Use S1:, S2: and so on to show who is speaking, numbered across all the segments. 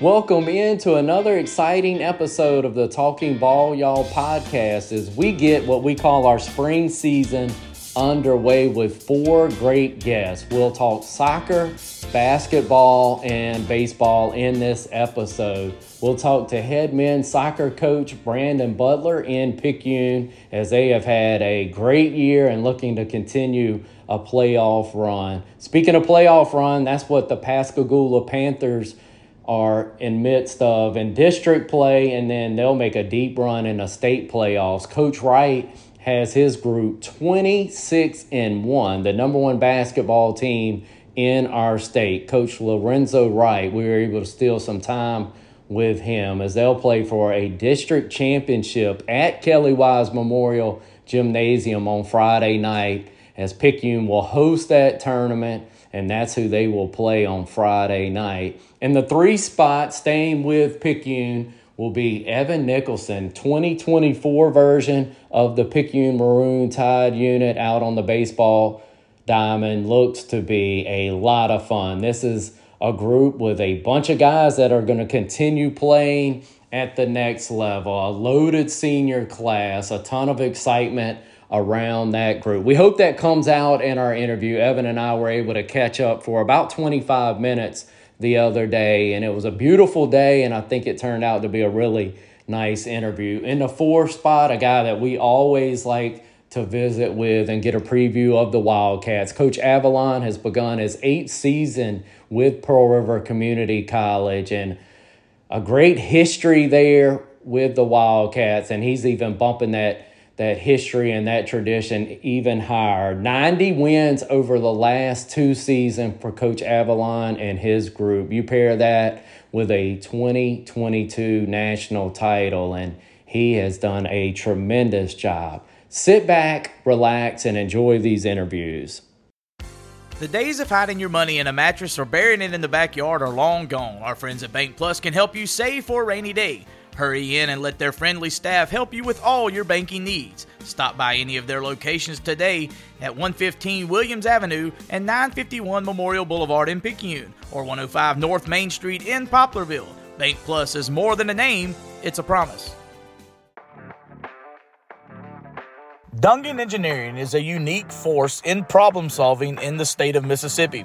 S1: Welcome into another exciting episode of the Talking Ball Y'all podcast as we get what we call our spring season underway with four great guests. We'll talk soccer, basketball, and baseball in this episode. We'll talk to head men's soccer coach Brandon Butler in Picayune as they have had a great year and looking to continue a playoff run. Speaking of playoff run, that's what the Pascagoula Panthers are in midst of in district play and then they'll make a deep run in the state playoffs. Coach Wright has his group 26 and 1, the number one basketball team in our state. Coach Lorenzo Wright, we were able to steal some time with him as they'll play for a district championship at Kelly Wise Memorial Gymnasium on Friday night as Picayune will host that tournament and that's who they will play on Friday night. And the three spot staying with Picayune will be Evan Nichelson, 2024 version of the Picayune Maroon Tide unit out on the baseball diamond. Looks to be a lot of fun. This is a group with a bunch of guys that are going to continue playing at the next level. A loaded senior class, a ton of excitement around that group. We hope that comes out in our interview. Evan and I were able to catch up for about 25 minutes the other day, and it was a beautiful day, and I think it turned out to be a really nice interview. In the four spot, a guy that we always like to visit with and get a preview of the Wildcats. Coach Avalon has begun his eighth season with Pearl River Community College and a great history there with the Wildcats, and he's even bumping that that history and that tradition even higher. 90 wins over the last two seasons for Coach Avalon and his group. You pair that with a 2022 national title, and he has done a tremendous job. Sit back, relax, and enjoy these interviews.
S2: The days of hiding your money in a mattress or burying it in the backyard are long gone. Our friends at Bank Plus can help you save for a rainy day. Hurry in and let their friendly staff help you with all your banking needs. Stop by any of their locations today at 115 Williams Avenue and 951 Memorial Boulevard in Picayune or 105 North Main Street in Poplarville. Bank Plus is more than a name, it's a promise. Dungan Engineering is a unique force in problem solving in the state of Mississippi.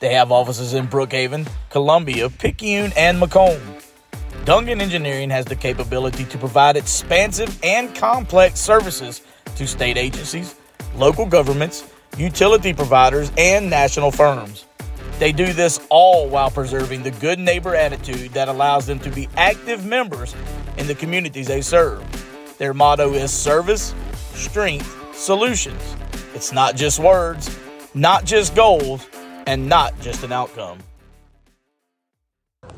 S2: They have offices in Brookhaven, Columbia, Picayune, and McComb. Dungan Engineering has the capability to provide expansive and complex services to state agencies, local governments, utility providers, and national firms. They do this all while preserving the good neighbor attitude that allows them to be active members in the communities they serve. Their motto is service, strength, solutions. It's not just words, not just goals, and not just an outcome.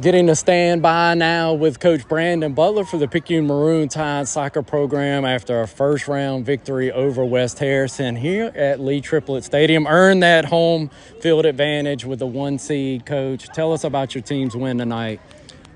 S1: Getting to stand by now with Coach Brandon Butler for the Picayune Maroon Tide soccer program after a first round victory over West Harrison here at Lee Triplett Stadium. Earned that home field advantage with the one seed, Coach. Tell us about your team's win tonight.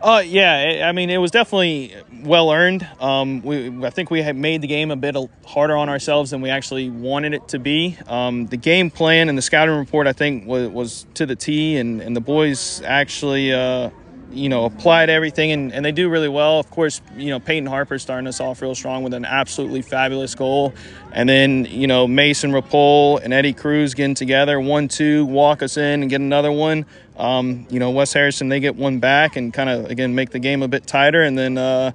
S3: Uh, yeah, I mean, it was definitely well earned. Um, we, I think we had made the game a bit harder on ourselves than we actually wanted it to be. Um, the game plan and the scouting report, I think, was, was to the T, and, and the boys actually uh, you know, applied everything, and, and they do really well. Of course, you know, Peyton Harper starting us off real strong with an absolutely fabulous goal. And then, you know, Mason Rapole and Eddie Cruz getting together, one, two, walk us in and get another one. Um, you know, West Harrison, they get one back and kind of, again, make the game a bit tighter. And then, uh,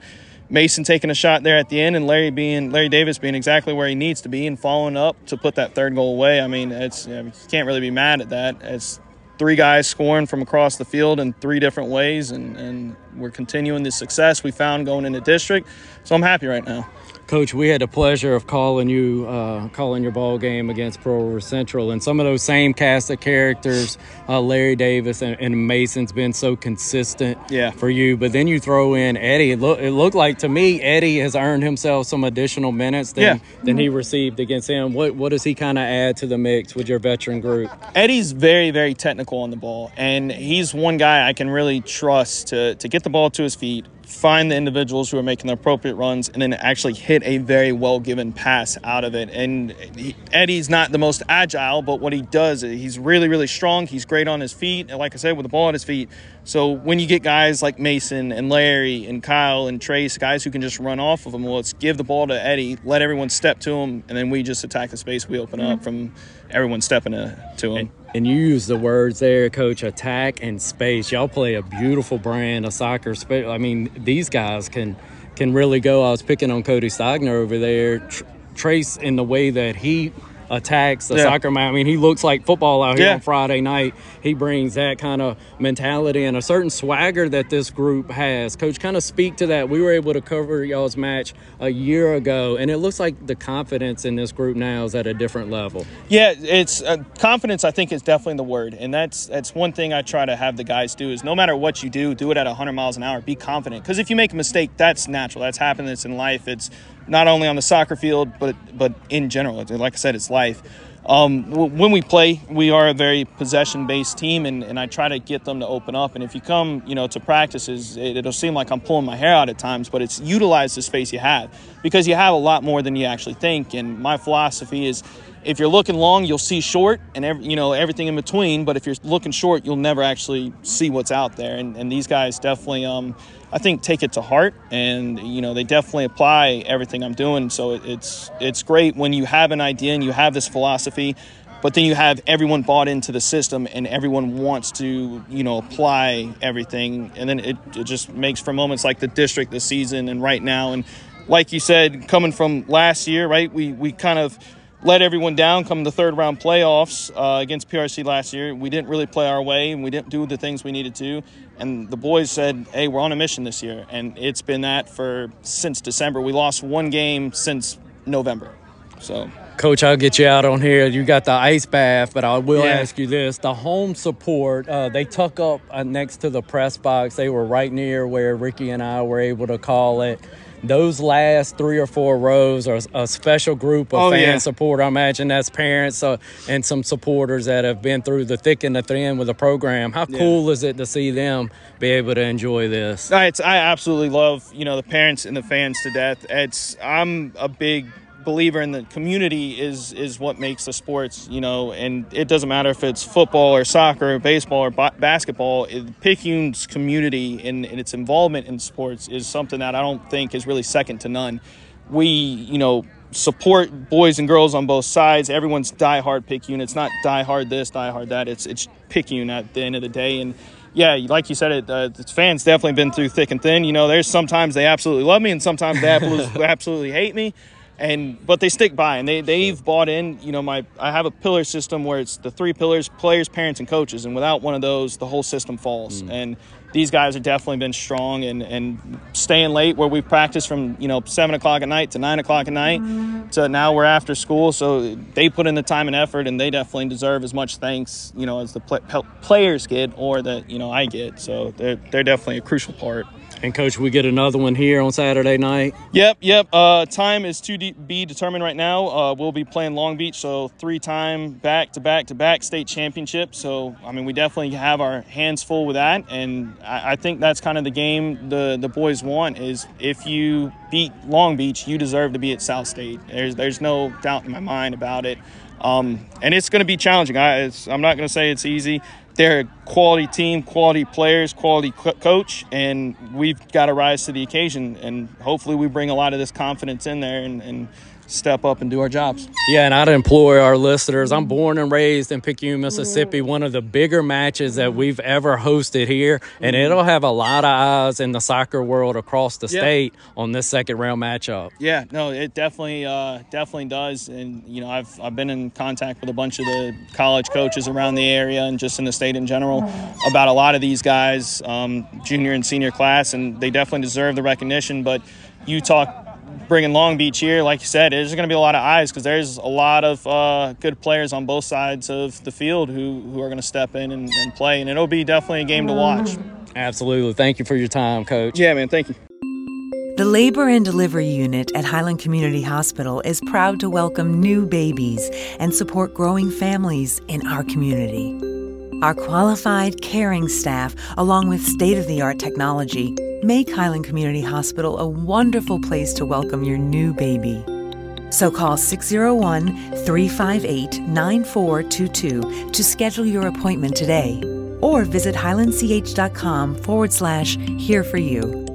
S3: Mason taking a shot there at the end, and Larry being Larry Davis being exactly where he needs to be and following up to put that third goal away. I mean, it's you, know, you can't really be mad at that. It's three guys scoring from across the field in three different ways, and, and we're continuing the success we found going into district. So I'm happy right now.
S1: Coach, we had the pleasure of calling you, uh, calling your ball game against Pearl River Central, and some of those same cast of characters, uh, Larry Davis and, and, Mason's been so consistent
S3: yeah.
S1: for you. But then you throw in Eddie. It, look, it looked like to me Eddie has earned himself some additional minutes than,
S3: yeah.
S1: than he received against him. What what does he kind of add to the mix with your veteran group?
S3: Eddie's very very technical on the ball, and he's one guy I can really trust to to get the ball to his feet find the individuals who are making the appropriate runs and then actually hit a very well given pass out of it. And he, Eddie's not the most agile, but what he does, he's really, really strong. He's great on his feet. And like I said, with the ball at his feet. So when you get guys like Mason and Larry and Kyle and Trace, guys who can just run off of them, well, let's give the ball to Eddie, let everyone step to him, and then we just attack the space we open up mm-hmm. from everyone stepping to, to him.
S1: And, you use the words there, Coach, attack and space. Y'all play a beautiful brand of soccer. I mean, these guys can can really go. I was picking on Cody Stagner over there. Trace in the way that he attacks the yeah. soccer man. I mean, he looks like football out here yeah. on Friday night. He brings that kind of mentality and a certain swagger that this group has. Coach, kind of speak to that. We were able to cover y'all's match a year ago, and it looks like the confidence in this group now is at a different level.
S3: Yeah, it's uh, confidence. I think is definitely the word, and that's that's one thing I try to have the guys do is no matter what you do, do it at 100 miles an hour. Be confident because if you make a mistake, that's natural. That's happened. It's in life. It's not only on the soccer field, but but in general. Like I said, it's life. Um, when we play, we are a very possession-based team, and, and I try to get them to open up. And if you come, you know, to practices, it, will seem like I'm pulling my hair out at times, but it's utilize the space you have because you have a lot more than you actually think. And my philosophy is, if you're looking long, you'll see short, and every, you know everything in between. But if you're looking short, you'll never actually see what's out there. And, and these guys definitely. Um, I think take it to heart, and you know they definitely apply everything I'm doing. So it's it's great when you have an idea and you have this philosophy, but then you have everyone bought into the system and everyone wants to you know apply everything, and then it, it just makes for moments like the district this season and right now, and like you said, coming from last year, right? We we kind of let everyone down come the third round playoffs uh, against PRC last year. We didn't really play our way and we didn't do the things we needed to. And the boys said, "Hey, we're on a mission this year," and it's been that for since December. We lost one game since November. So,
S1: Coach, I'll get you out on here. You got the ice bath, but I will yeah. ask you this: the home support. Uh, they tuck up uh, next to the press box. They were right near where Ricky and I were able to call it those last three or four rows are a special group of oh, fan yeah. support. I imagine that's parents uh, and some supporters that have been through the thick and the thin with the program. How yeah. cool is it to see them be able to enjoy this?
S3: It's, I absolutely love you know the parents and the fans to death. It's I'm a big believer in the community is is what makes the sports, you know, and it doesn't matter if it's football or soccer, or baseball or ba- basketball. It, Picayune's community and, and its involvement in sports is something that I don't think is really second to none. We, you know, support boys and girls on both sides. Everyone's diehard Picayune. It's not diehard this, diehard that. It's it's Picayune at the end of the day, and yeah, like you said, it uh, fans definitely been through thick and thin. You know, there's sometimes they absolutely love me, and sometimes they absolutely hate me and but they stick by and they they've bought in you know my i have a pillar system where it's the three pillars players parents and coaches. And without one of those the whole system falls. Mm. and these guys have definitely been strong and and staying late where we practice from you know seven o'clock at night to nine o'clock at night to now we're after school. So they put in the time and effort and they definitely deserve as much thanks you know as the players get or that you know i get. So they're, they're definitely a crucial part
S1: and coach, we get another one here on Saturday night.
S3: Yep, yep. Uh, time is to be determined right now. Uh, we'll be playing Long Beach, so three-time back-to-back-to-back state championship. So I mean, we definitely have our hands full with that, and I, I think that's kind of the game the the boys want. Is if you beat Long Beach, you deserve to be at South State. There's there's no doubt in my mind about it. Um, and it's going to be challenging. I, am not going to say it's easy they're a quality team, quality players, quality co- coach, and we've got to rise to the occasion. And hopefully, we bring a lot of this confidence in there and, and step up and do our jobs.
S1: Yeah, and I'd implore our listeners. I'm born and raised in Picayune, Mississippi, one of the bigger matches that we've ever hosted here, and mm-hmm. it'll have a lot of eyes in the soccer world across the state on this second round matchup.
S3: Yeah, no, it definitely uh, definitely does, and you know, I've I've been in contact with a bunch of the college coaches around the area and just in the state in general about a lot of these guys, um, junior and senior class, and they definitely deserve the recognition. But you talk bringing Long Beach here, like you said, there's going to be a lot of eyes because there's a lot of uh, good players on both sides of the field who, who are going to step in and, and play, and it'll be definitely a game to watch.
S1: Absolutely. Thank you for your time, Coach.
S3: Yeah, man. Thank you.
S4: The Labor and Delivery Unit at Highland Community Hospital is proud to welcome new babies and support growing families in our community. Our qualified, caring staff, along with state of the art technology, Make Highland Community Hospital a wonderful place to welcome your new baby. So call 601 358 9422 to schedule your appointment today or visit highlandch.com forward slash here for you.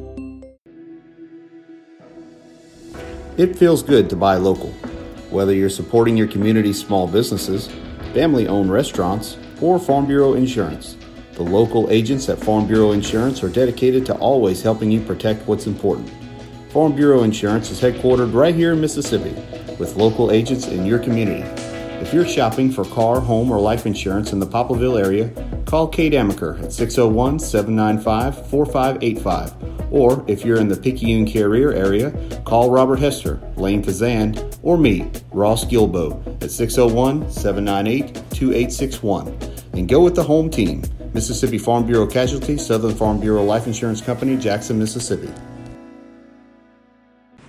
S5: It feels good to buy local. Whether you're supporting your community's small businesses, family owned restaurants, or Farm Bureau Insurance, the local agents at Farm Bureau Insurance are dedicated to always helping you protect what's important. Farm Bureau Insurance is headquartered right here in Mississippi with local agents in your community. If you're shopping for car, home, or life insurance in the Poplarville area, call Kate Amaker at 601 795 4585. Or if you're in the Picayune Carriere area, call Robert Hester, Lane Kazan, or me, Ross Gilbo, at 601 798 2861. And go with the home team Mississippi Farm Bureau Casualty, Southern Farm Bureau Life Insurance Company, Jackson, Mississippi.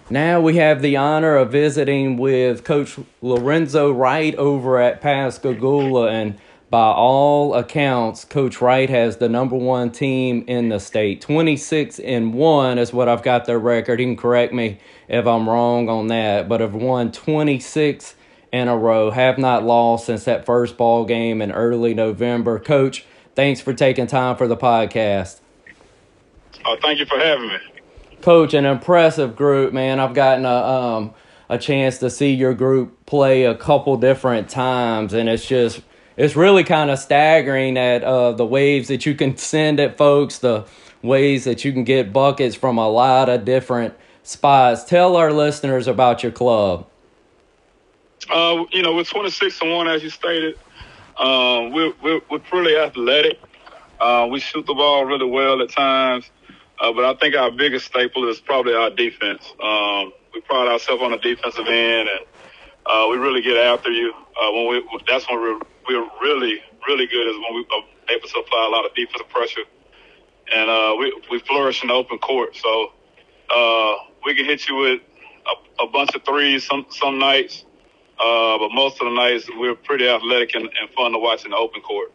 S1: Now we have the honor of visiting with Coach Lorenzo Wright over at Pascagoula, and by all accounts, Coach Wright has the number one team in the state. 26 and 1 is what I've got their record. You can correct me if I'm wrong on that, but have won 26 in a row, have not lost since that first ball game in early November. Coach, thanks for taking time for the podcast.
S6: Oh, thank you for having me
S1: coach an impressive group, man. I've gotten a um, a chance to see your group play a couple different times, and it's just it's really kind of staggering at uh, the waves that you can send at folks, the ways that you can get buckets from a lot of different spots. Tell our listeners about your club.
S6: Uh, you know, we're 26 and one, as you stated. Um, we're, we're, we're pretty athletic. Uh, we shoot the ball really well at times. Uh, but I think our biggest staple is probably our defense. Um, we pride ourselves on the defensive end, and uh, we really get after you. Uh, when we that's when we're we're really really good is when we are able to apply a lot of defensive pressure, and uh, we we flourish in the open court. So uh, we can hit you with a, a bunch of threes some some nights, uh, but most of the nights we're pretty athletic and, and fun to watch in the open court.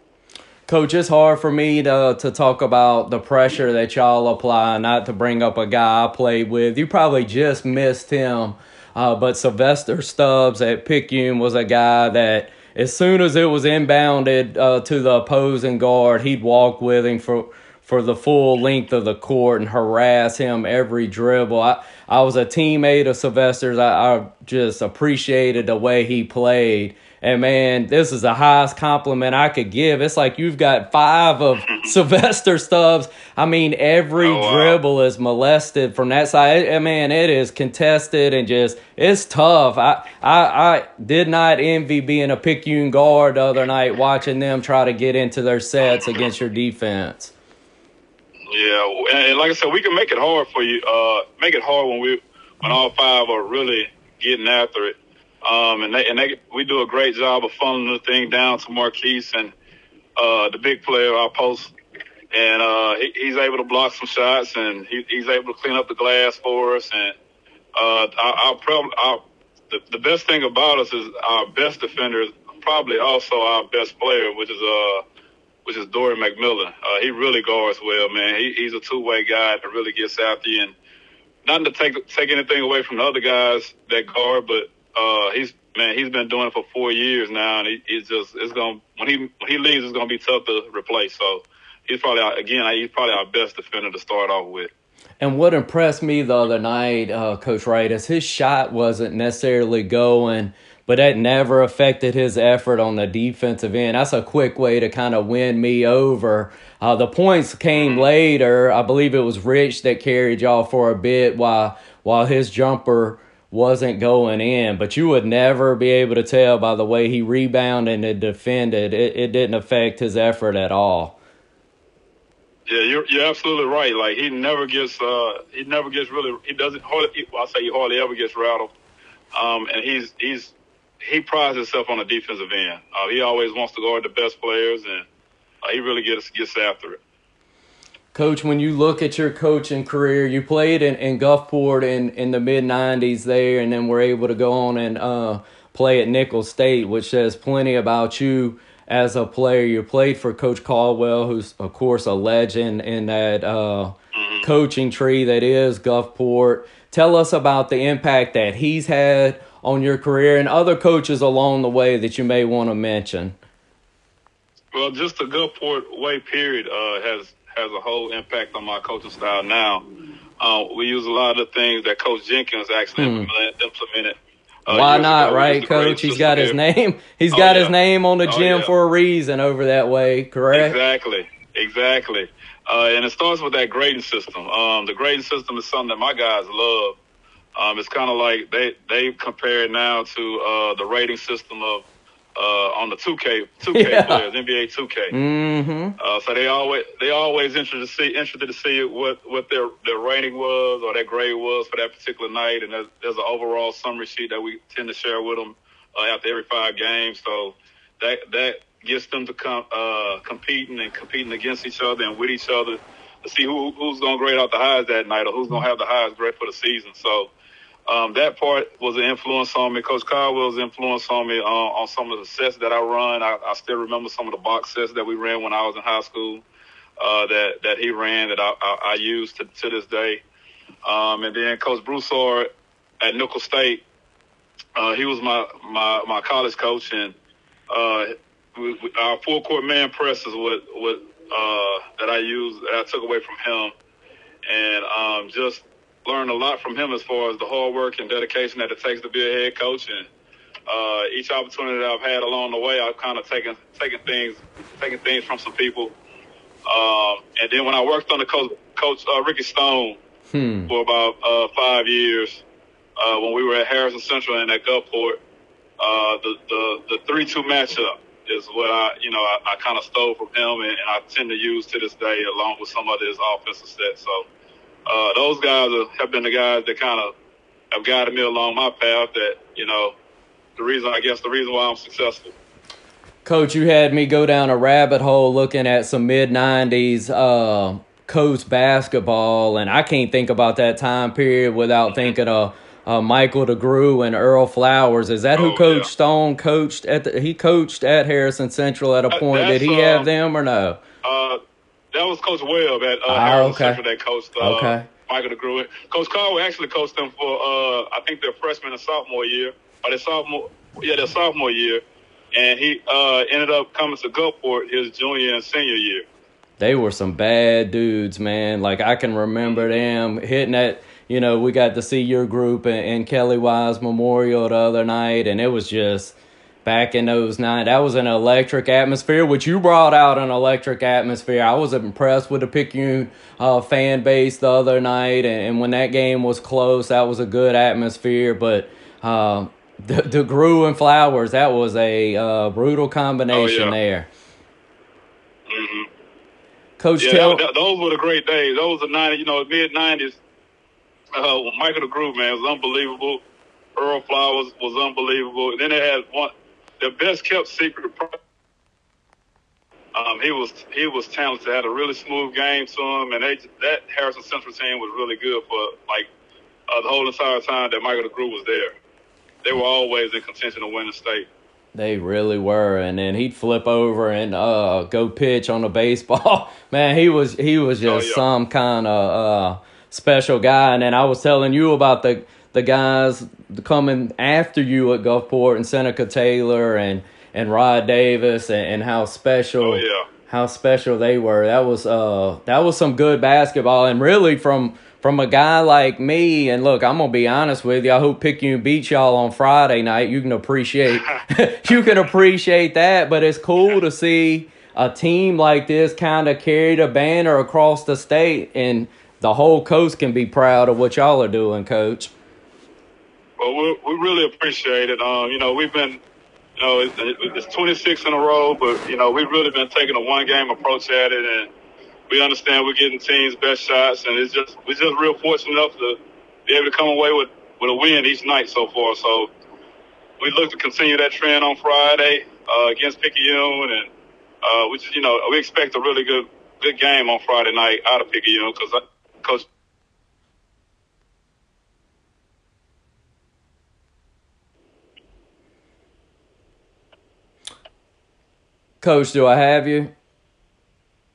S1: Coach, it's hard for me to to talk about the pressure that y'all apply, not to bring up a guy I played with. You probably just missed him, uh, but Sylvester Stubbs at Picayune was a guy that as soon as it was inbounded uh, to the opposing guard, he'd walk with him for for the full length of the court and harass him every dribble. I, I was a teammate of Sylvester's. I, I just appreciated the way he played and man, this is the highest compliment I could give. It's like you've got five of Sylvester Stubbs. I mean, every oh, wow. dribble is molested from that side. I mean, it is contested and just it's tough. I I, I did not envy being a Picayune guard the other night, watching them try to get into their sets against your defense.
S6: Yeah, and like I said, we can make it hard for you. Uh, make it hard when we when all five are really getting after it. Um, and they, and they, we do a great job of funneling the thing down to Marquise and, uh, the big player, our post. And, uh, he, he's able to block some shots and he, he's able to clean up the glass for us. And, uh, our, our, problem, our the, the best thing about us is our best defender is probably also our best player, which is, uh, which is Dory McMillan. Uh, he really guards well, man. He, he's a two-way guy that really gets after you and not to take, take anything away from the other guys that guard, but uh, he's man, he's been doing it for four years now, and he, he's just it's gonna when he when he leaves, it's to be tough to replace. So he's probably again he's probably our best defender to start off with.
S1: And what impressed me the other night, uh, Coach Wright, is his shot wasn't necessarily going, but that never affected his effort on the defensive end. That's a quick way to kind of win me over. Uh, the points came later. I believe it was Rich that carried y'all for a bit while while his jumper wasn't going in, but you would never be able to tell by the way he rebounded and defended. It, it didn't affect his effort at all.
S6: Yeah, you're you're absolutely right. Like he never gets uh he never gets really he doesn't hardly I say he hardly ever gets rattled. Um and he's he's he prides himself on the defensive end. Uh, he always wants to guard the best players and uh, he really gets gets after it.
S1: Coach, when you look at your coaching career, you played in, in Gulfport in, in the mid 90s there, and then were able to go on and uh, play at Nicholls State, which says plenty about you as a player. You played for Coach Caldwell, who's, of course, a legend in that uh, mm-hmm. coaching tree that is Gulfport. Tell us about the impact that he's had on your career and other coaches along the way that you may want to mention.
S6: Well, just the Gulfport way period uh, has has a whole impact on my coaching style now. Uh, we use a lot of the things that Coach Jenkins actually hmm. implemented.
S1: Uh, Why not, right, Coach? He's got his name. He's oh, got yeah. his name on the oh, gym yeah. for a reason over that way, correct?
S6: Exactly, exactly. Uh, and it starts with that grading system. Um, the grading system is something that my guys love. Um, it's kind of like they they compare it now to uh, the rating system of uh, on the 2K 2K yeah. players, NBA 2K.
S1: Mm-hmm.
S6: Uh, so they always they always interested to see interested to see what what their their rating was or their grade was for that particular night. And there's, there's an overall summary sheet that we tend to share with them uh, after every five games. So that that gets them to come uh, competing and competing against each other and with each other to see who who's going to grade out the highest that night or who's going to have the highest grade for the season. So um, that part was an influence on me. Coach Caldwell's influence on me uh, on some of the sets that I run. I, I, still remember some of the box sets that we ran when I was in high school uh, that that he ran that I, I, I use to, to this day. Um, and then Coach Broussard at Nicholls State, uh, he was my, my my college coach, and uh, we, we, our full court man press is what what uh, that I use that I took away from him, and um, just learned a lot from him as far as the hard work and dedication that it takes to be a head coach. And uh, each opportunity that I've had along the way, I've kind of taken taken things taken things from some people. Um, and then when I worked under coach, coach uh, Ricky Stone hmm. for about uh, five years, uh, when we were at Harrison Central and at Gulfport, uh, the the the three two matchup is what I you know I, I kind of stole from him and, and I tend to use to this day along with some of his offensive sets. So uh, those guys are, have been the guys that kind of have guided me along my path. That you know, the reason I guess the reason why I'm successful.
S1: Coach, you had me go down a rabbit hole looking at some mid '90s uh, coach basketball, and I can't think about that time period without thinking of. Uh, Michael DeGrew and Earl Flowers. Is that who oh, Coach yeah. Stone coached at? The, he coached at Harrison Central at a point. Did he have uh, them or no?
S6: Uh, that was Coach Webb at uh, oh, okay. Central that coached uh,
S1: okay.
S6: Michael DeGrew. Coach Caldwell actually coached them for uh, I think their freshman and sophomore year, or their sophomore yeah their sophomore year, and he uh, ended up coming to Gulfport his junior and senior year.
S1: They were some bad dudes, man. Like I can remember them hitting that. You know, we got to see your group in, in Kelly Wise Memorial the other night, and it was just back in those nine. That was an electric atmosphere, which you brought out an electric atmosphere. I was impressed with the Picayune uh, fan base the other night, and, and, when that game was close, that was a good atmosphere. But uh, the, the DeGrew and Flowers, that was a uh, brutal combination oh, yeah. there.
S6: Mm-hmm.
S1: Coach,
S6: yeah,
S1: tell
S6: that, those were the great days. Those were 90, you know, mid 90s. Uh, Michael DeGrew, man, was unbelievable. Earl Flowers was unbelievable. And then they had one the best kept secret. Um, he was he was talented. Had a really smooth game to him, and they that Harrison Central team was really good for like uh, the whole entire time that Michael DeGrew was there. They were always in contention to win the state.
S1: They really were, and then he'd flip over and uh, go pitch on the baseball. Man, he was he was just oh, yeah. some kind of uh, special guy. And then I was telling you about the the guys coming after you at Gulfport and Seneca Taylor and and Rod Davis and, and how special
S6: oh, yeah.
S1: how special they were. That was uh that was some good basketball and really from from a guy like me and look, I'm gonna be honest with you. I hope Picayune beat y'all on Friday night. You can appreciate you can appreciate that, but it's cool to see a team like this kind of carry the banner across the state and the whole coast can be proud of what y'all are doing, coach.
S6: Well, we, really appreciate it. Um, you know, we've been, you know, it's, it's 26 in a row, but you know, we've really been taking a one game approach at it, and we understand we're getting teams best shots, and it's just we're just real fortunate enough to be able to come away with with a win each night so far. So we look to continue that trend on Friday uh, against Picayune, and uh, we you know we expect a really good good game on Friday night out of Picayune because Coach
S1: Coach, do I have you?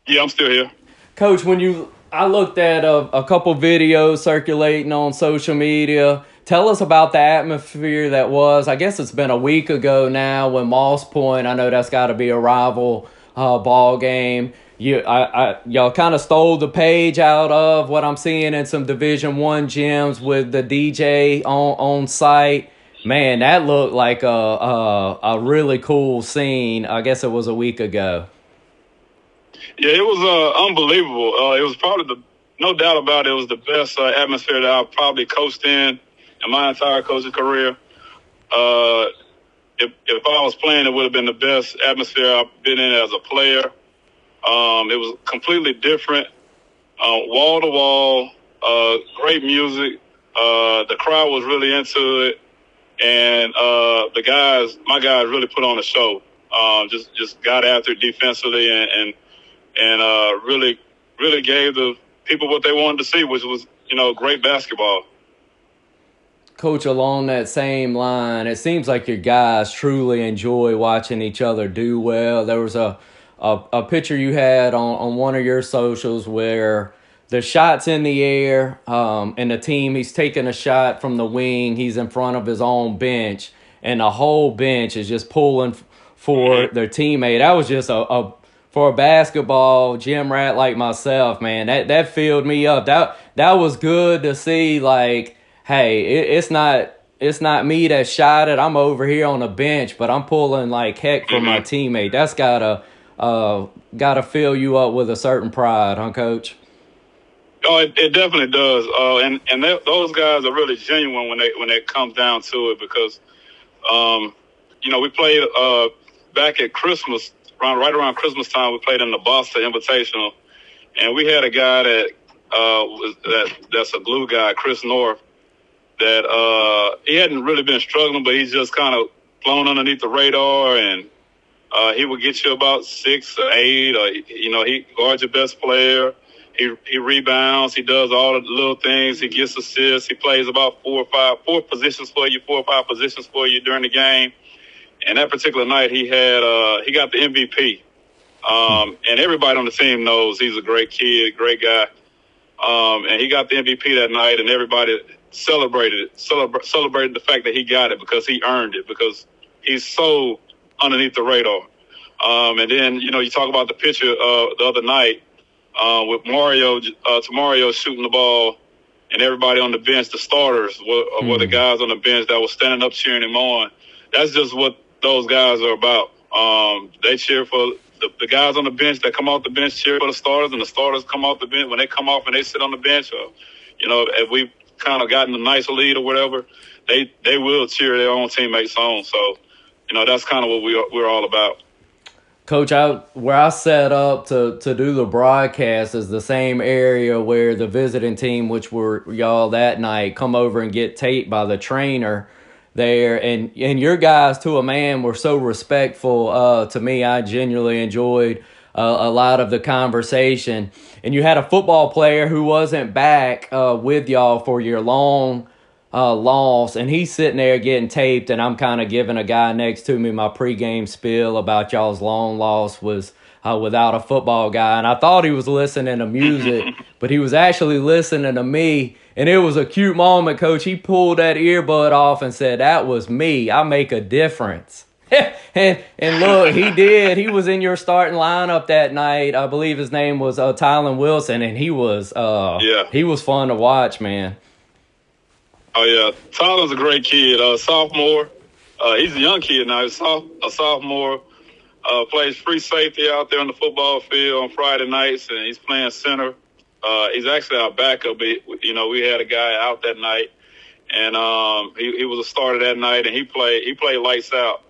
S6: Yeah, I'm still here.
S1: Coach, when you I looked at a, a couple videos circulating on social media. Tell us about the atmosphere that was. I guess it's been a week ago now when Moss Point. I know that's got to be a rival uh, ball game. You, I, I y'all kind of stole the page out of what I'm seeing in some Division One gyms with the DJ on on site. Man, that looked like a, a a really cool scene. I guess it was a week ago.
S6: Yeah, it was uh, unbelievable. Uh, it was probably the no doubt about it, it was the best uh, atmosphere that I've probably coached in in my entire coaching career. Uh, if, if I was playing, it would have been the best atmosphere I've been in as a player. Um, it was completely different, wall to wall, great music. Uh, the crowd was really into it, and uh, the guys, my guys, really put on a show. Um, just just got after defensively and and, and uh, really really gave the people what they wanted to see, which was you know great basketball.
S1: Coach, along that same line, it seems like your guys truly enjoy watching each other do well. There was a a, a picture you had on, on one of your socials where the shot's in the air, um, and the team he's taking a shot from the wing. He's in front of his own bench, and the whole bench is just pulling for their teammate. That was just a, a for a basketball gym rat like myself, man. That that filled me up. That that was good to see. Like, hey, it, it's not it's not me that shot it. I'm over here on the bench, but I'm pulling like heck for my mm-hmm. teammate. That's gotta uh, gotta fill you up with a certain pride, huh, Coach?
S6: Oh, it, it definitely does. Uh, and and those guys are really genuine when they when it comes down to it because, um, you know, we played uh, back at Christmas around right around Christmas time. We played in the Boston Invitational, and we had a guy that uh, was that that's a glue guy, Chris North. That uh, he hadn't really been struggling, but he's just kind of flown underneath the radar and uh, he would get you about six or eight, or you know, he guards your best player. He he rebounds. He does all the little things. He gets assists. He plays about four or five, four positions for you, four or five positions for you during the game. And that particular night, he had uh, he got the MVP. Um, and everybody on the team knows he's a great kid, great guy. Um, and he got the MVP that night, and everybody celebrated it, celebra- celebrated the fact that he got it because he earned it because he's so underneath the radar. Um, and then, you know, you talk about the picture uh, the other night uh, with Mario, uh, to Mario shooting the ball and everybody on the bench, the starters were, mm. were the hmm. guys on the bench that were standing up cheering him on. That's just what those guys are about. Um, they cheer for the, the, guys on the bench that come off the bench cheer for the starters, and the starters come off the bench when they come off and they sit on the bench. Or, you know, if we've kind of gotten a nice lead or whatever, they they will cheer their own teammates on. So you know, that's kind of what we are, we're all about.
S1: Coach, I where I set up to to do the broadcast is the same area where the visiting team, which were y'all that night, come over and get taped by the trainer there, and and your guys to a man were so respectful. Uh, to me, I genuinely enjoyed uh, a lot of the conversation, and you had a football player who wasn't back uh, with y'all for your long uh, loss, and he's sitting there getting taped, and I'm kind of giving a guy next to me my pregame spiel about y'all's long loss was uh, without a football guy, and I thought he was listening to music, but he was actually listening to me, and it was a cute moment, Coach. He pulled that earbud off and said, "That was me. I make a difference." and and look, he did. He was in your starting lineup that night. I believe his name was uh, Tylen Wilson, and he was uh, yeah. he was fun to watch, man.
S6: Oh yeah, Tyler's a great kid. Uh, sophomore. Uh, he's a young kid now. He's a sophomore. Uh, plays free safety out there on the football field on Friday nights, and he's playing center. Uh, he's actually our backup. You know, we had a guy out that night, and um, he, he was a starter that night, and he played he played lights out.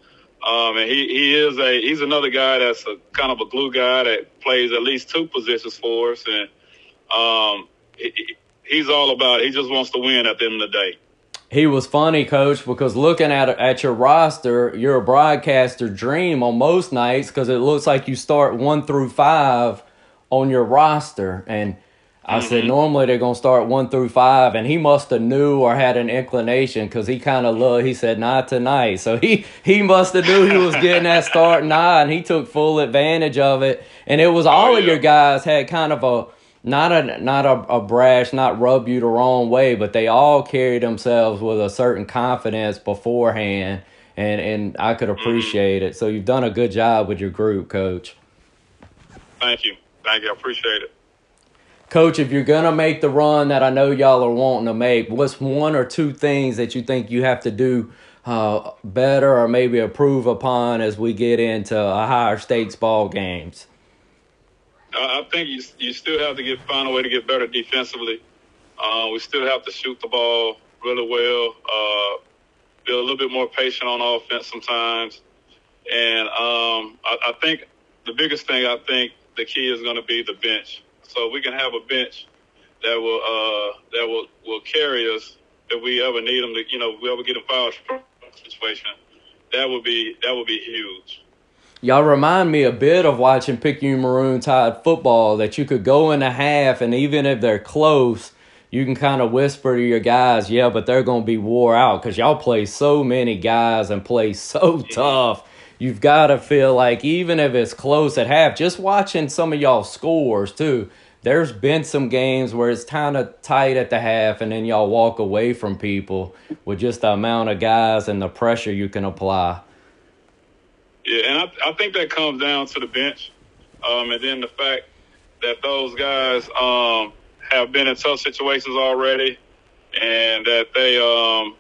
S6: Um, and he, he is a he's another guy that's a kind of a glue guy that plays at least two positions for us, and um, he, he's all about it. He just wants to win at the end of the day.
S1: He was funny, coach, because looking at at your roster, you're a broadcaster dream on most nights because it looks like you start one through five on your roster. And I mm-hmm. said normally they're gonna start one through five, and he must have knew or had an inclination because he kind of looked. He said not tonight, so he he must have knew he was getting that start nine. He took full advantage of it, and it was all oh, yeah. of your guys had kind of a not a not a, a brash, not rub you the wrong way, but they all carry themselves with a certain confidence beforehand, and and I could appreciate it. So you've done a good job with your group, Coach.
S6: Thank you, thank you, I appreciate it.
S1: Coach, if you're gonna make the run that I know y'all are wanting to make, what's one or two things that you think you have to do uh, better or maybe improve upon as we get into a higher stakes ball games?
S6: I think you you still have to get find a way to get better defensively. Uh, we still have to shoot the ball really well. Uh, be a little bit more patient on offense sometimes, and um, I, I think the biggest thing I think the key is going to be the bench. So we can have a bench that will uh, that will will carry us if we ever need them to. You know, if we ever get a foul situation, that would be that would be huge
S1: y'all remind me a bit of watching Picayune Maroon Tide football that you could go in a half and even if they're close, you can kind of whisper to your guys, yeah, but they're going to be wore out because y'all play so many guys and play so tough. You've got to feel like even if it's close at half, just watching some of y'all scores too. There's been some games where it's kind of tight at the half, and then y'all walk away from people with just the amount of guys and the pressure you can apply.
S6: Yeah, and I, I think that comes down to the bench, um, and then the fact that those guys um, have been in tough situations already, and that they um,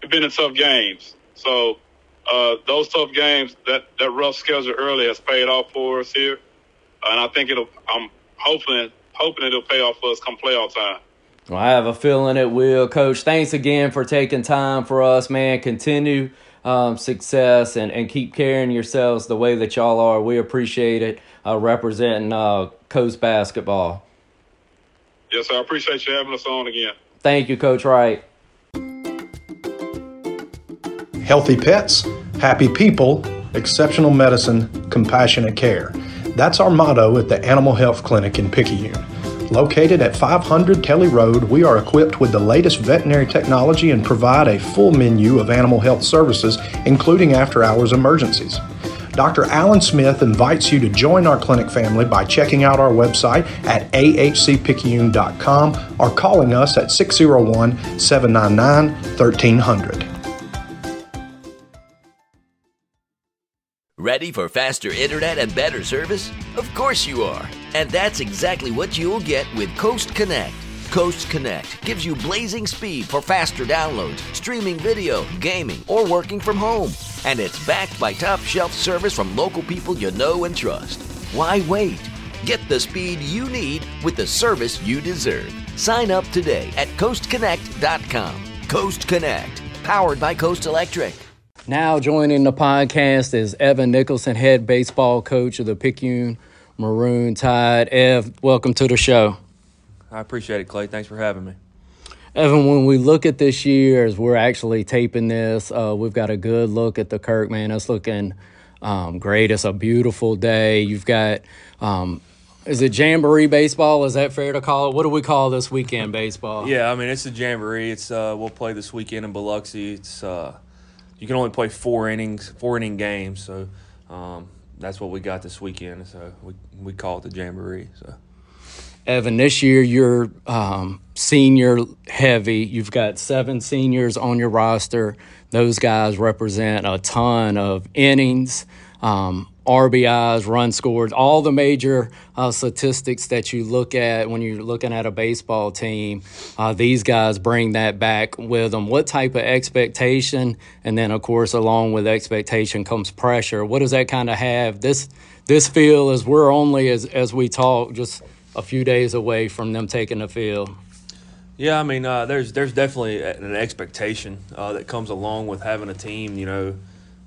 S6: have been in tough games. So uh, those tough games, that that rough schedule early has paid off for us here, and I think it'll. I'm hoping hoping it'll pay off for us come playoff time.
S1: Well, I have a feeling it will, Coach. Thanks again for taking time for us, man. Continue um, success and, and keep carrying yourselves the way that y'all are. We appreciate it uh, representing uh, Coast basketball.
S6: Yes, I appreciate you having us on again.
S1: Thank you, Coach Wright.
S7: Healthy pets, happy people, exceptional medicine, compassionate care. That's our motto at the Animal Health Clinic in Picayune. Located at 500 Kelly Road, we are equipped with the latest veterinary technology and provide a full menu of animal health services, including after hours emergencies. Dr. Allen Smith invites you to join our clinic family by checking out our website at ahcpicayune.com or calling us at 601 799 1300.
S8: Ready for faster internet and better service? Of course you are. And that's exactly what you'll get with Coast Connect. Coast Connect gives you blazing speed for faster downloads, streaming video, gaming, or working from home. And it's backed by top shelf service from local people you know and trust. Why wait? Get the speed you need with the service you deserve. Sign up today at coastconnect.com. Coast Connect, powered by Coast Electric.
S1: Now joining the podcast is Evan Nichelson, head baseball coach of the Picayune Maroon Tide. Ev, welcome to the show.
S9: I appreciate it, Clay. Thanks for having me.
S1: Evan, when we look at this year, as we're actually taping this, uh, we've got a good look at the Kirk, man. It's looking um, great. It's a beautiful day. You've got, um, is it Jamboree baseball? Is that fair to call it? What do we call this weekend baseball?
S9: Yeah, I mean, it's a Jamboree. It's uh, We'll play this weekend in Biloxi. It's uh, you can only play four innings, four inning games. So um, that's what we got this weekend. So we we call it the jamboree. So.
S1: Evan, this year you're um, senior heavy. You've got seven seniors on your roster. Those guys represent a ton of innings, um, RBIs, run scores, all the major uh, statistics that you look at when you're looking at a baseball team. Uh, these guys bring that back with them. What type of expectation, and then of course, along with expectation comes pressure. What does that kind of have? This this feel as we're only as as we talk just a few days away from them taking the field.
S9: Yeah, I mean, uh, there's there's definitely an expectation uh, that comes along with having a team. You know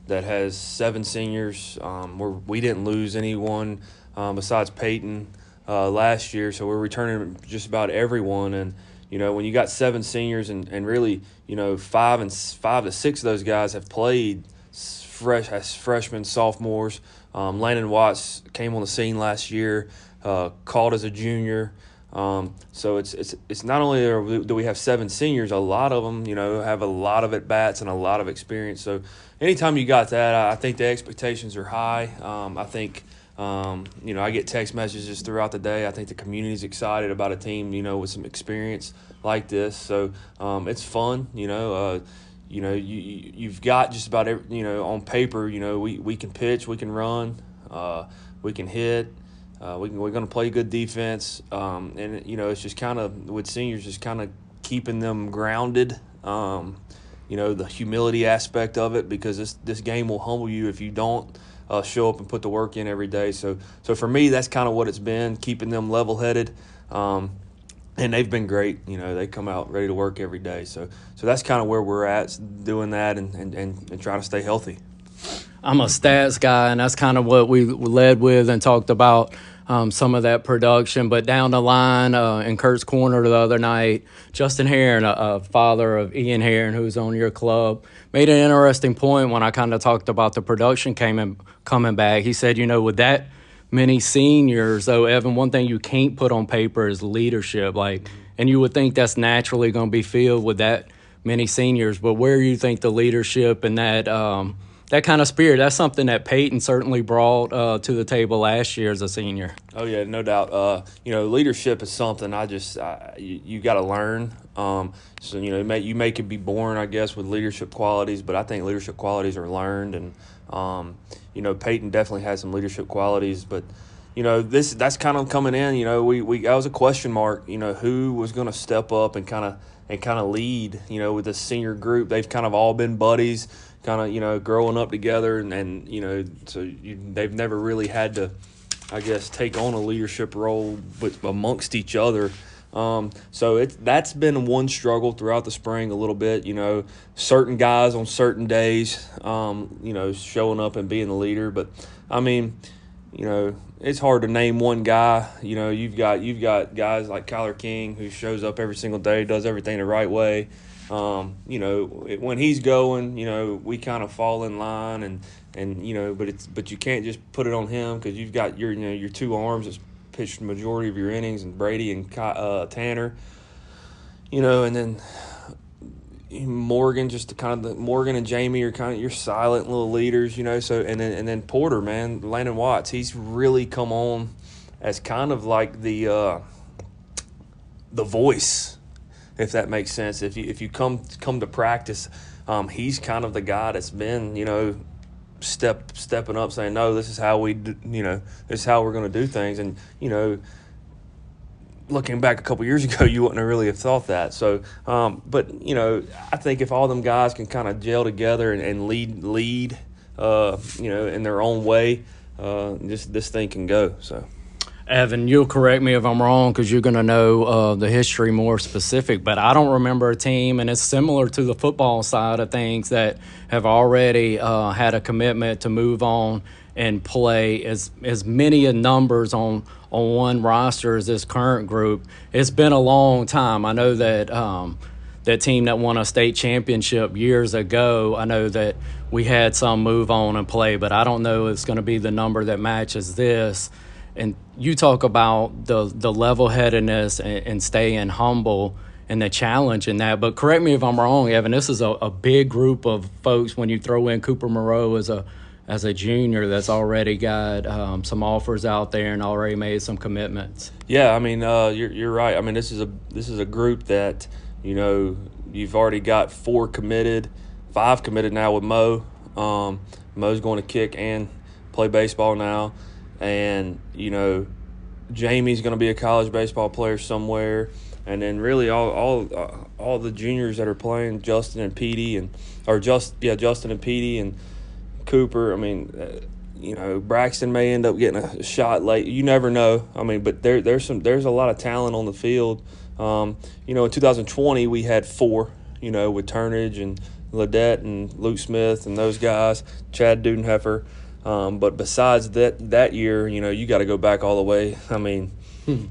S9: that has seven seniors. Um, we're, we didn't lose anyone um, besides Peyton uh, last year, so we're returning just about everyone. And you know, when you got seven seniors and, and really, you know, five and five to six of those guys have played fresh as freshmen, sophomores. Um, Landon Watts came on the scene last year, uh, called as a junior. Um, so it's it's it's not only do we have seven seniors, a lot of them, you know, have a lot of at bats and a lot of experience. So anytime you got that, I think the expectations are high. Um, I think Um, you know, I get text messages throughout the day. I think the community's excited about a team, you know, with some experience like this. So um, it's fun, you know. Uh, you know, you you've got just about every, you know on paper. You know, we, we can pitch, we can run, uh, we can hit. Uh, we can, we're going to play good defense, um, and you know it's just kind of with seniors, just kind of keeping them grounded. Um, you know the humility aspect of it because this this game will humble you if you don't uh, show up and put the work in every day. So so for me, that's kind of what it's been, keeping them level headed. Um, and they've been great. You know, they come out ready to work every day. So so that's kind of where we're at, doing that and, and, and, and trying to stay healthy.
S1: I'm a stats guy, and that's kind of what we led with and talked about um, some of that production. But down the line, uh, in Kurt's corner the other night, Justin Heron, a, a, father of Ian Heron, who's on your club, made an interesting point when I kind of talked about the production came in, coming back. He said, you know, with that many seniors, though, Evan, one thing you can't put on paper is leadership. Like, and you would think that's naturally going to be filled with that many seniors, but where do you think the leadership and that um, – that kind of spirit. That's something that Peyton certainly brought uh, to the table last year as a senior.
S9: Oh yeah, no doubt. Uh, you know, leadership is something I just I, you, you got to learn. Um, so you know, you may, you may could be born, I guess, with leadership qualities, but I think leadership qualities are learned, and um, you know, Peyton definitely has some leadership qualities, but. You know this. That's kind of coming in. You know, we, we that was a question mark. You know, who was going to step up and kind of and kind of lead. You know, with the senior group, they've kind of all been buddies kind of you know growing up together and, and you know so you, they've never really had to I guess take on a leadership role but amongst each other. Um, so it's that's been one struggle throughout the spring a little bit. You know, certain guys on certain days, um, you know, showing up and being the leader. But I mean, you know, it's hard to name one guy. You know, you've got you've got guys like Kyler King who shows up every single day, does everything the right way. Um, you know, when he's going, you know, we kind of fall in line and, and, you know, but it's, but you can't just put it on him because you've got your, you know, your two arms that's pitched the majority of your innings and Brady and uh, Tanner, you know, and then Morgan, just kind of the Morgan and Jamie are kind of your silent little leaders, you know. So and then and then Porter, man, Landon Watts, he's really come on as kind of like the uh, the voice if that makes sense. If you if you come come to practice, um, he's kind of the guy that's been you know step stepping up, saying no, this is how we do, you know this is how we're going to do things, and you know. Looking back a couple years ago, you wouldn't really have thought that. So, um, but you know, I think if all them guys can kind of gel together and, and lead, lead, uh, you know, in their own way, uh, this this thing can go. So.
S1: Evan, you'll correct me if I'm wrong because you're going to know uh, the history more specific, but I don't remember a team, and it's similar to the football side of things, that have already uh, had a commitment to move on and play as as many numbers on on one roster as this current group. It's been a long time. I know that um, that team that won a state championship years ago. I know that we had some move on and play, but I don't know if it's going to be the number that matches this and you talk about the the level headedness and, and, staying humble and the challenge in that. But correct me if I'm wrong, Evan. This is a, a big group of folks when you throw in Cooper Moreau as a as a junior that's already got um, some offers out there and already made some commitments.
S9: Yeah, I mean, uh, you're you're right. I mean, this is a this is a group that you know you've already got four committed, five committed now with Mo. Um, Mo's going to kick and play baseball now and you know Jamie's going to be a college baseball player somewhere, and then really all all uh, all the juniors that are playing Justin and Petey and or just yeah Justin and Petey and Cooper. I mean. Uh, you know, Braxton may end up getting a shot late. You never know. I mean, but there, there's some, there's a lot of talent on the field. Um, you know, in 2020 we had four. You know, with Turnage and Ledette and Luke Smith and those guys, Chad Dudenheffer. Um, but besides that that year, you know, you got to go back all the way. I mean, hmm.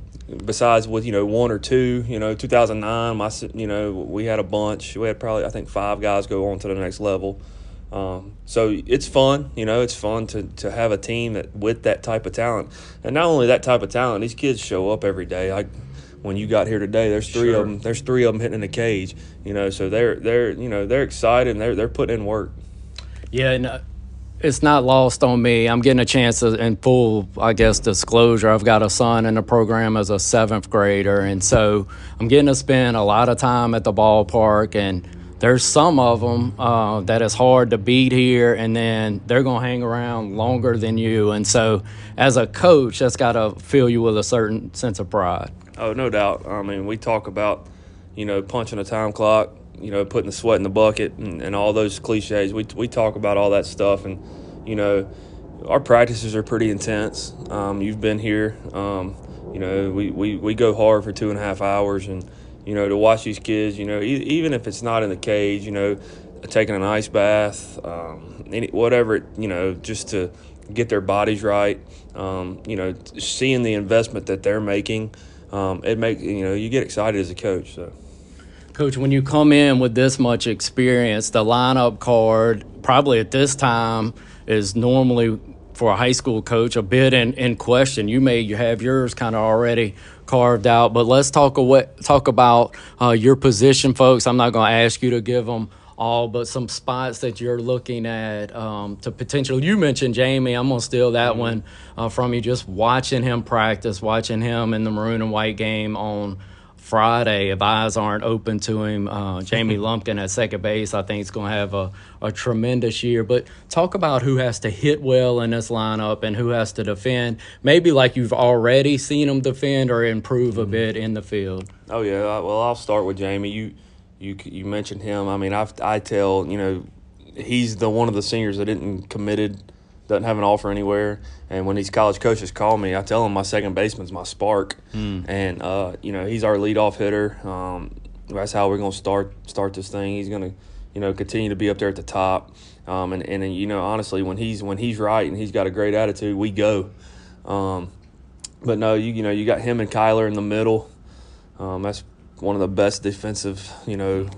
S9: besides with you know one or two, you know, 2009, my you know we had a bunch. We had probably I think five guys go on to the next level. Um, so it's fun, you know, it's fun to, to have a team that with that type of talent, and not only that type of talent, these kids show up every day. I, when you got here today, there's three sure. of them. There's three of them hitting in the cage, you know. So they're they're you know they're excited and they're they're putting in work.
S1: Yeah, and uh, it's not lost on me. I'm getting a chance to, in full, I guess, disclosure. I've got a son in the program as a seventh grader, and so I'm getting to spend a lot of time at the ballpark. And there's some of them uh, that is hard to beat here, and then they're going to hang around longer than you. And so, as a coach, that's got to fill you with a certain sense of pride.
S9: Oh, no doubt. I mean, we talk about, you know, punching a time clock you know, putting the sweat in the bucket and, and all those cliches. We, we talk about all that stuff. And, you know, our practices are pretty intense. Um, you've been here. Um, you know, we, we, we go hard for two and a half hours. And, you know, to watch these kids, you know, e- even if it's not in the cage, you know, taking an ice bath, um, any, whatever, you know, just to get their bodies right, um, you know, seeing the investment that they're making, um, it makes you know, you get excited as a coach. So.
S1: Coach, when you come in with this much experience, the lineup card probably at this time is normally for a high school coach a bit in, in question. You may you have yours kind of already carved out, but let's talk what talk about uh, your position, folks. I'm not going to ask you to give them all, but some spots that you're looking at um, to potentially. You mentioned Jamie. I'm gonna steal that mm-hmm. one uh, from you. Just watching him practice, watching him in the maroon and white game on Friday, if eyes aren't open to him, uh, Jamie Lumpkin at second base, I think is going to have a, a tremendous year. But talk about who has to hit well in this lineup and who has to defend. Maybe like you've already seen him defend or improve a bit in the field.
S9: Oh yeah, well I'll start with Jamie. You you you mentioned him. I mean I I tell you know he's the one of the seniors that didn't committed doesn't have an offer anywhere. And when these college coaches call me, I tell them my second baseman's my spark, mm. and uh, you know he's our leadoff hitter. Um, that's how we're gonna start start this thing. He's gonna you know continue to be up there at the top. Um, and, and you know honestly, when he's when he's right and he's got a great attitude, we go. Um, but no, you you know you got him and Kyler in the middle. Um, that's one of the best defensive you know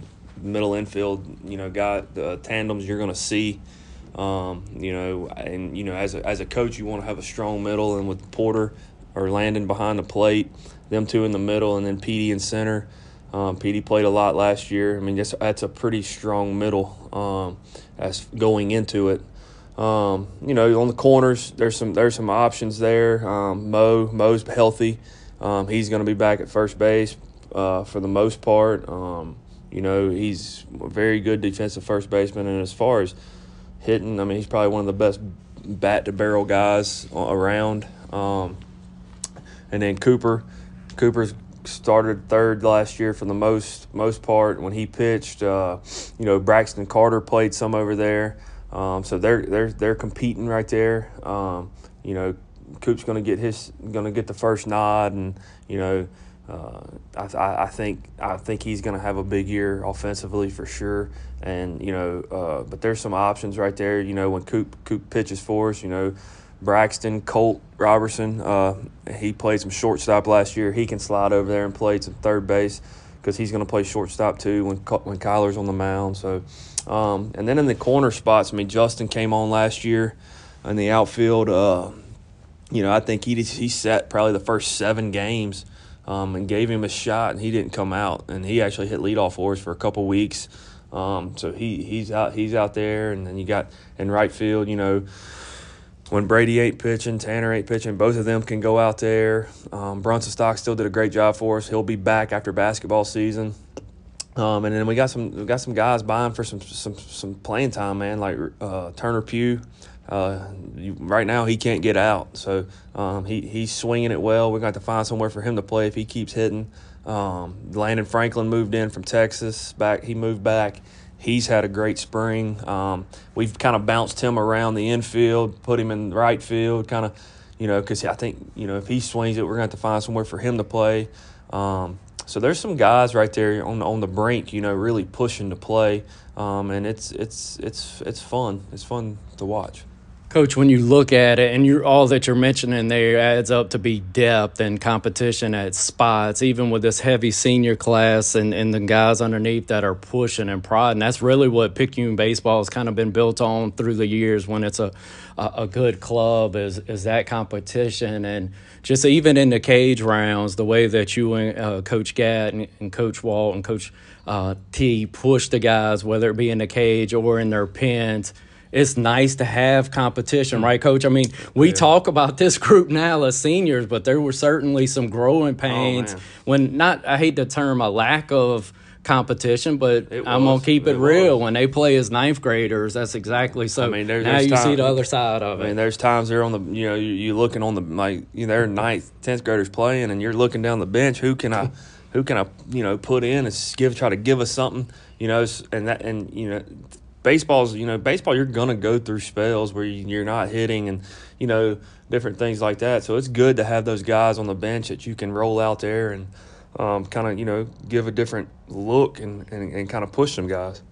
S9: middle infield you know guy the tandems you're gonna see. Um, you know, and you know, as a, as a coach, you want to have a strong middle, and with Porter or Landon behind the plate, them two in the middle, and then Petey in center. Um, Petey played a lot last year. I mean, that's that's a pretty strong middle um, as going into it. Um, you know, on the corners, there's some there's some options there. Um, Mo Mo's healthy. Um, he's going to be back at first base uh, for the most part. Um, you know, he's a very good defensive first baseman, and as far as hitting. I mean, he's probably one of the best bat to barrel guys around. Um, and then Cooper, Cooper's started third last year for the most most part when he pitched. Uh, you know, Braxton Carter played some over there, um, so they're they're they're competing right there. Um, you know, Coop's going to get his going to get the first nod, and you know. Uh, I, I think I think he's going to have a big year offensively for sure and you know, uh, but there's some options right there. You know, when Coop Coop pitches for us, you know, Braxton, Colt Robertson, uh, he played some shortstop last year. He can slide over there and play some third base because he's going to play shortstop too when when Kyler's on the mound. So, um, and then in the corner spots, I mean, Justin came on last year in the outfield. Uh, you know, I think he he set probably the first seven games. Um, and gave him a shot, and he didn't come out. And he actually hit leadoff for us for a couple weeks. Um, so he he's out he's out there, and then you got in right field. You know, when Brady ain't pitching, Tanner ain't pitching, both of them can go out there. Um, Brunson Stockstill did a great job for us. He'll be back after basketball season. Um, and then we got some we got some guys buying for some some some playing time, man. Like uh, Turner Pugh. Uh, you, right now he can't get out, so um, he he's swinging it well. We're going to have to find somewhere for him to play if he keeps hitting. Um, Landon Franklin moved in from Texas. Back, he moved back. He's had a great spring. Um, we've kind of bounced him around the infield, put him in the right field, kind of, you know, because I think you know if he swings it, we're going to have to find somewhere for him to play. Um, so there's some guys right there on on the brink, you know, really pushing to play, um, and it's it's it's it's fun. It's fun to watch.
S1: Coach, when you look at it, and you all that you're mentioning there adds up to be depth and competition at spots, even with this heavy senior class and, and the guys underneath that are pushing and prodding. That's really what Picayune baseball has kind of been built on through the years when it's a, a, a good club is, is that competition. And just even in the cage rounds, the way that you and uh, Coach Gatt and, and, Coach Walt and Coach uh, T push the guys, whether it be in the cage or in their pens – it's nice to have competition, mm. right, Coach? I mean, we yeah. talk about this group now as seniors, but there were certainly some growing oh, pains oh, when not. I hate the term a lack of competition, but I'm gonna keep it, it real. Was. When they play as ninth graders, that's exactly so. I mean, there's, now you time, see the other side of
S9: it.
S1: I
S9: mean, there's times they're on the, you know, you, you looking on the like, you know, they're mm. ninth, tenth graders playing, and you're looking down the bench. Who can I, who can I, you know, put in and give, try to give us something, you know, and that, and you know, baseball's, you know, baseball, you're gonna go through spells where you're not hitting, and you know, different things like that. So it's good to have those guys on the bench that you can roll out there and um, kind of you know give a different look and, and, and kind of push some guys.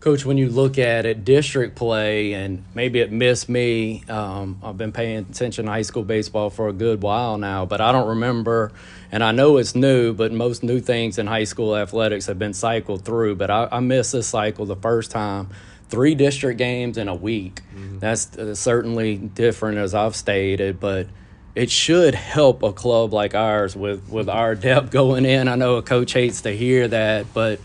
S1: Coach, when you look at it, district play, and maybe it missed me. Um, I've been paying attention to high school baseball for a good while now, but I don't remember, and I know it's new, but most new things in high school athletics have been cycled through. But I, I missed this cycle the first time. Three district games in a week. Mm-hmm. That's uh, certainly different, as I've stated, but it should help a club like ours with with our depth going in. I know a coach hates to hear that, but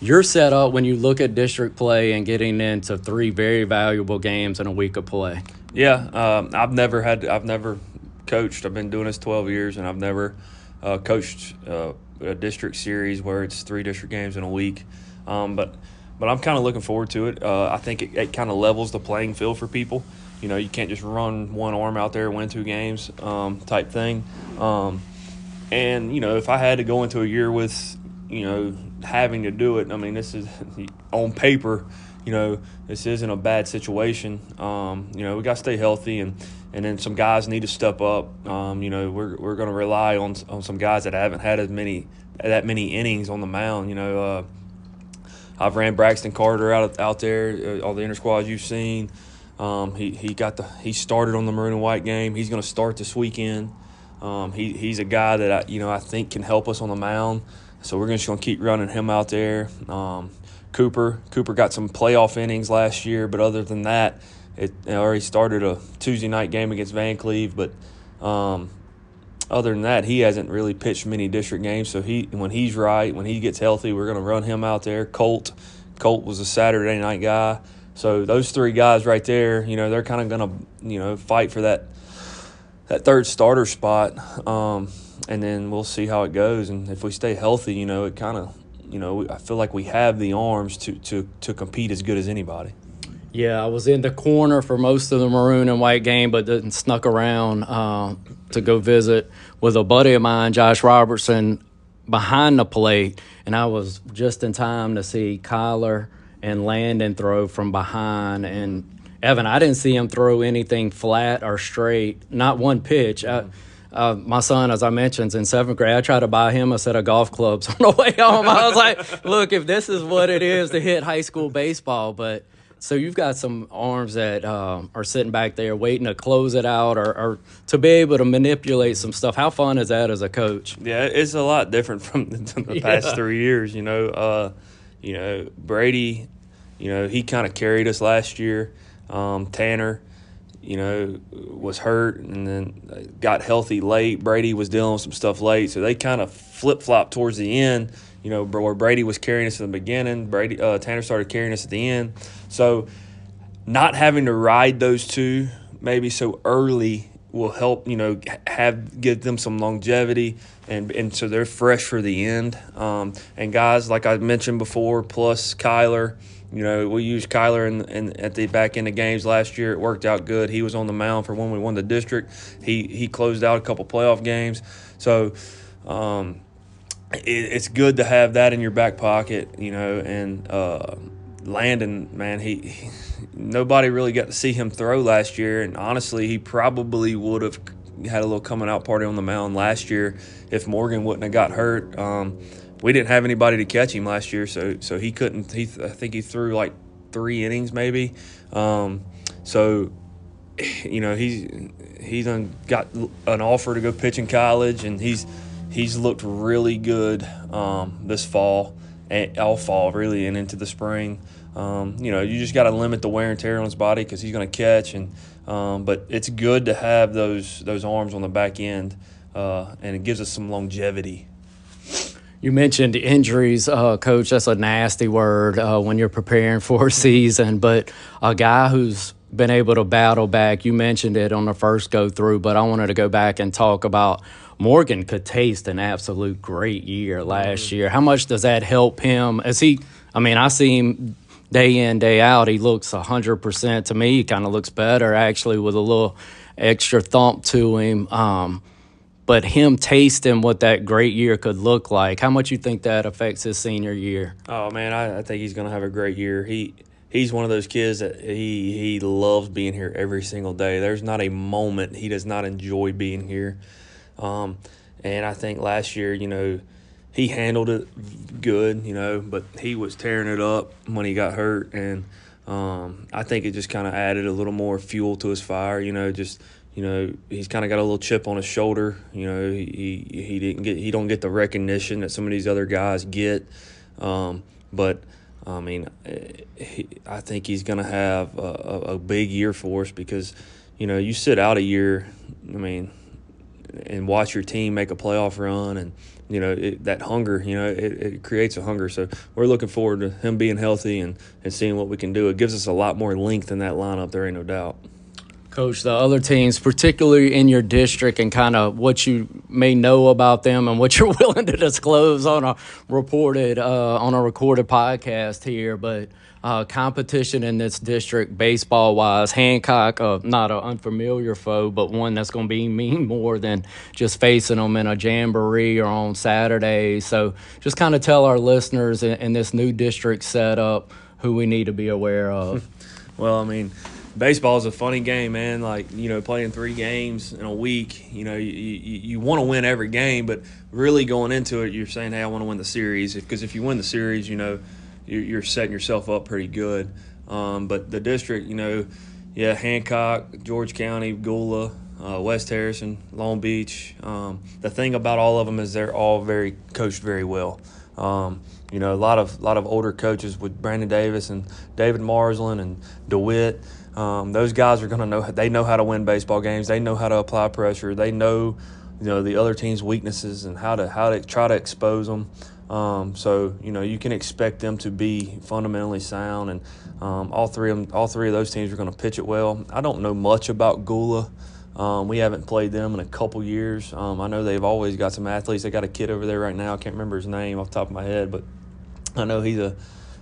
S1: you're set up when you look at district play and getting into three very valuable games in a week of play.
S9: Yeah, um, I've never had I've never coached. I've been doing this 12 years, and I've never uh, coached uh, a district series where it's three district games in a week. Um, but but I'm kind of looking forward to it. Uh, I think it, it kind of levels the playing field for people. You know, you can't just run one arm out there, win two games, um, type thing. Um, and you know, if I had to go into a year with, you know, having to do it, I mean, this is on paper. You know, this isn't a bad situation. Um, you know, we got to stay healthy, and and then some guys need to step up. Um, you know, we're we're going to rely on on some guys that haven't had as many that many innings on the mound. You know. Uh, I've ran Braxton Carter out out there, uh, all the inter squads you've seen. Um, he he got the he started on the maroon and white game. He's going to start this weekend. Um, he he's a guy that I you know I think can help us on the mound. So we're just going to keep running him out there. Um, Cooper Cooper got some playoff innings last year, but other than that, it already started a Tuesday night game against Vancleave, But um, other than that, he hasn't really pitched many district games. So he when he's right, when he gets healthy, we're going to run him out there. Colt Colt was a Saturday night guy. So those three guys right there, you know, they're kind of going to, you know, fight for that that third starter spot, um, and then we'll see how it goes. And if we stay healthy, you know, it kind of, you know, I feel like we have the arms to to to compete as good as anybody.
S1: Yeah, I was in the corner for most of the maroon and white game, but then snuck around uh, to go visit with a buddy of mine, Josh Robertson, behind the plate, and I was just in time to see Kyler – and Landon throw from behind. And Evan, I didn't see him throw anything flat or straight, not one pitch. I, uh, my son, as I mentioned, is in seventh grade. I tried to buy him a set of golf clubs on the way home. I was like, look, if this is what it is to hit high school baseball, but so you've got some arms that uh, are sitting back there waiting to close it out or, or, to be able to manipulate some stuff. How fun is that as a coach?
S9: Yeah, it's a lot different from the, the past yeah. three years. You know, uh, you know Brady you know, he kind of carried us last year. Um, Tanner, you know, was hurt and then got healthy late. Brady was dealing with some stuff late, so they kind of flip flop towards the end. You know, where Brady was carrying us in the beginning, Brady uh, Tanner started carrying us at the end. So, not having to ride those two maybe so early will help. You know, have give them some longevity, and and so they're fresh for the end. Um, and guys like I mentioned before, plus Kyler you know, we used Kyler in, in, at the back end of games last year. It worked out good. He was on the mound for when we won the district. He he closed out a couple playoff games. So um, it, it's good to have that in your back pocket, you know. And uh, Landon, man, he, he nobody really got to see him throw last year. And honestly, he probably would have had a little coming out party on the mound last year if Morgan wouldn't have got hurt. Um, we didn't have anybody to catch him last year, so so he couldn't. He I think he threw like three innings maybe. Um, so you know he's he's got an offer to go pitch in college, and he's he's looked really good um, this fall and all fall really and into the spring. Um, you know, you just got to limit the wear and tear on his body because he's going to catch, and um, but it's good to have those those arms on the back end, uh, and it gives us some longevity
S1: You mentioned injuries, uh, coach. That's a nasty word uh, when you're preparing for a season. But a guy who's been able to battle back, you mentioned it on the first go through, but I wanted to go back and talk about Morgan could taste an absolute great year last year. How much does that help him? As he, I mean, I see him day in, day out. He looks 100% to me. He kind of looks better actually with a little extra thump to him. Um, but him tasting what that great year could look like, how much you think that affects his senior year?
S9: Oh man, I, I think he's going to have a great year. He he's one of those kids that he he loves being here every single day. There's not a moment he does not enjoy being here. Um, and I think last year, you know, he handled it good, you know, but he was tearing it up when he got hurt, and um, I think it just kind of added a little more fuel to his fire, you know, just you know he's kind of got a little chip on his shoulder. You know he he didn't get he don't get the recognition that some of these other guys get, um, but. I mean, he, I think he's going to have a, a, big year for us because, you know, you sit out a year, I mean, and watch your team make a playoff run and, you know, it, that hunger, you know, it, it creates a hunger. So we're looking forward to him being healthy and, and seeing what we can do. It gives us a lot more length in that lineup, there ain't no doubt.
S1: Coach, the other teams, particularly in your district, and kind of what you may know about them and what you're willing to disclose on a reported uh, on a recorded podcast here, but uh, competition in this district, baseball wise, Hancock, uh, not an unfamiliar foe, but one that's going to be mean more than just facing them in a jamboree or on Saturday. So, just kind of tell our listeners in, in this new district setup who we need to be aware of.
S9: well, I mean baseball is a funny game, man. Like you know, playing three games in a week, you know, you you, you want to win every game, but really going into it, you're saying, hey, I want to win the series because if you win the series, you know, you're, setting yourself up pretty good. Um, but the district, you know, yeah, Hancock, George County, Gula, uh, West Harrison, Long Beach. Um, the thing about all of them is they're all very coached very well. Um, you know, a lot of lot of older coaches with Brandon Davis and David Marsland and DeWitt. Um, those guys are going to know they know how to win baseball games. They know how to apply pressure. They know you know the other team's weaknesses and how to how to try to expose them. Um, so you know you can expect them to be fundamentally sound, and um, all three of them, all three of those teams are going to pitch it well. I don't know much about Gula. Um, we haven't played them in a couple years. Um, I know they've always got some athletes. They got a kid over there right now. I can't remember his name off the top of my head, but I know he's a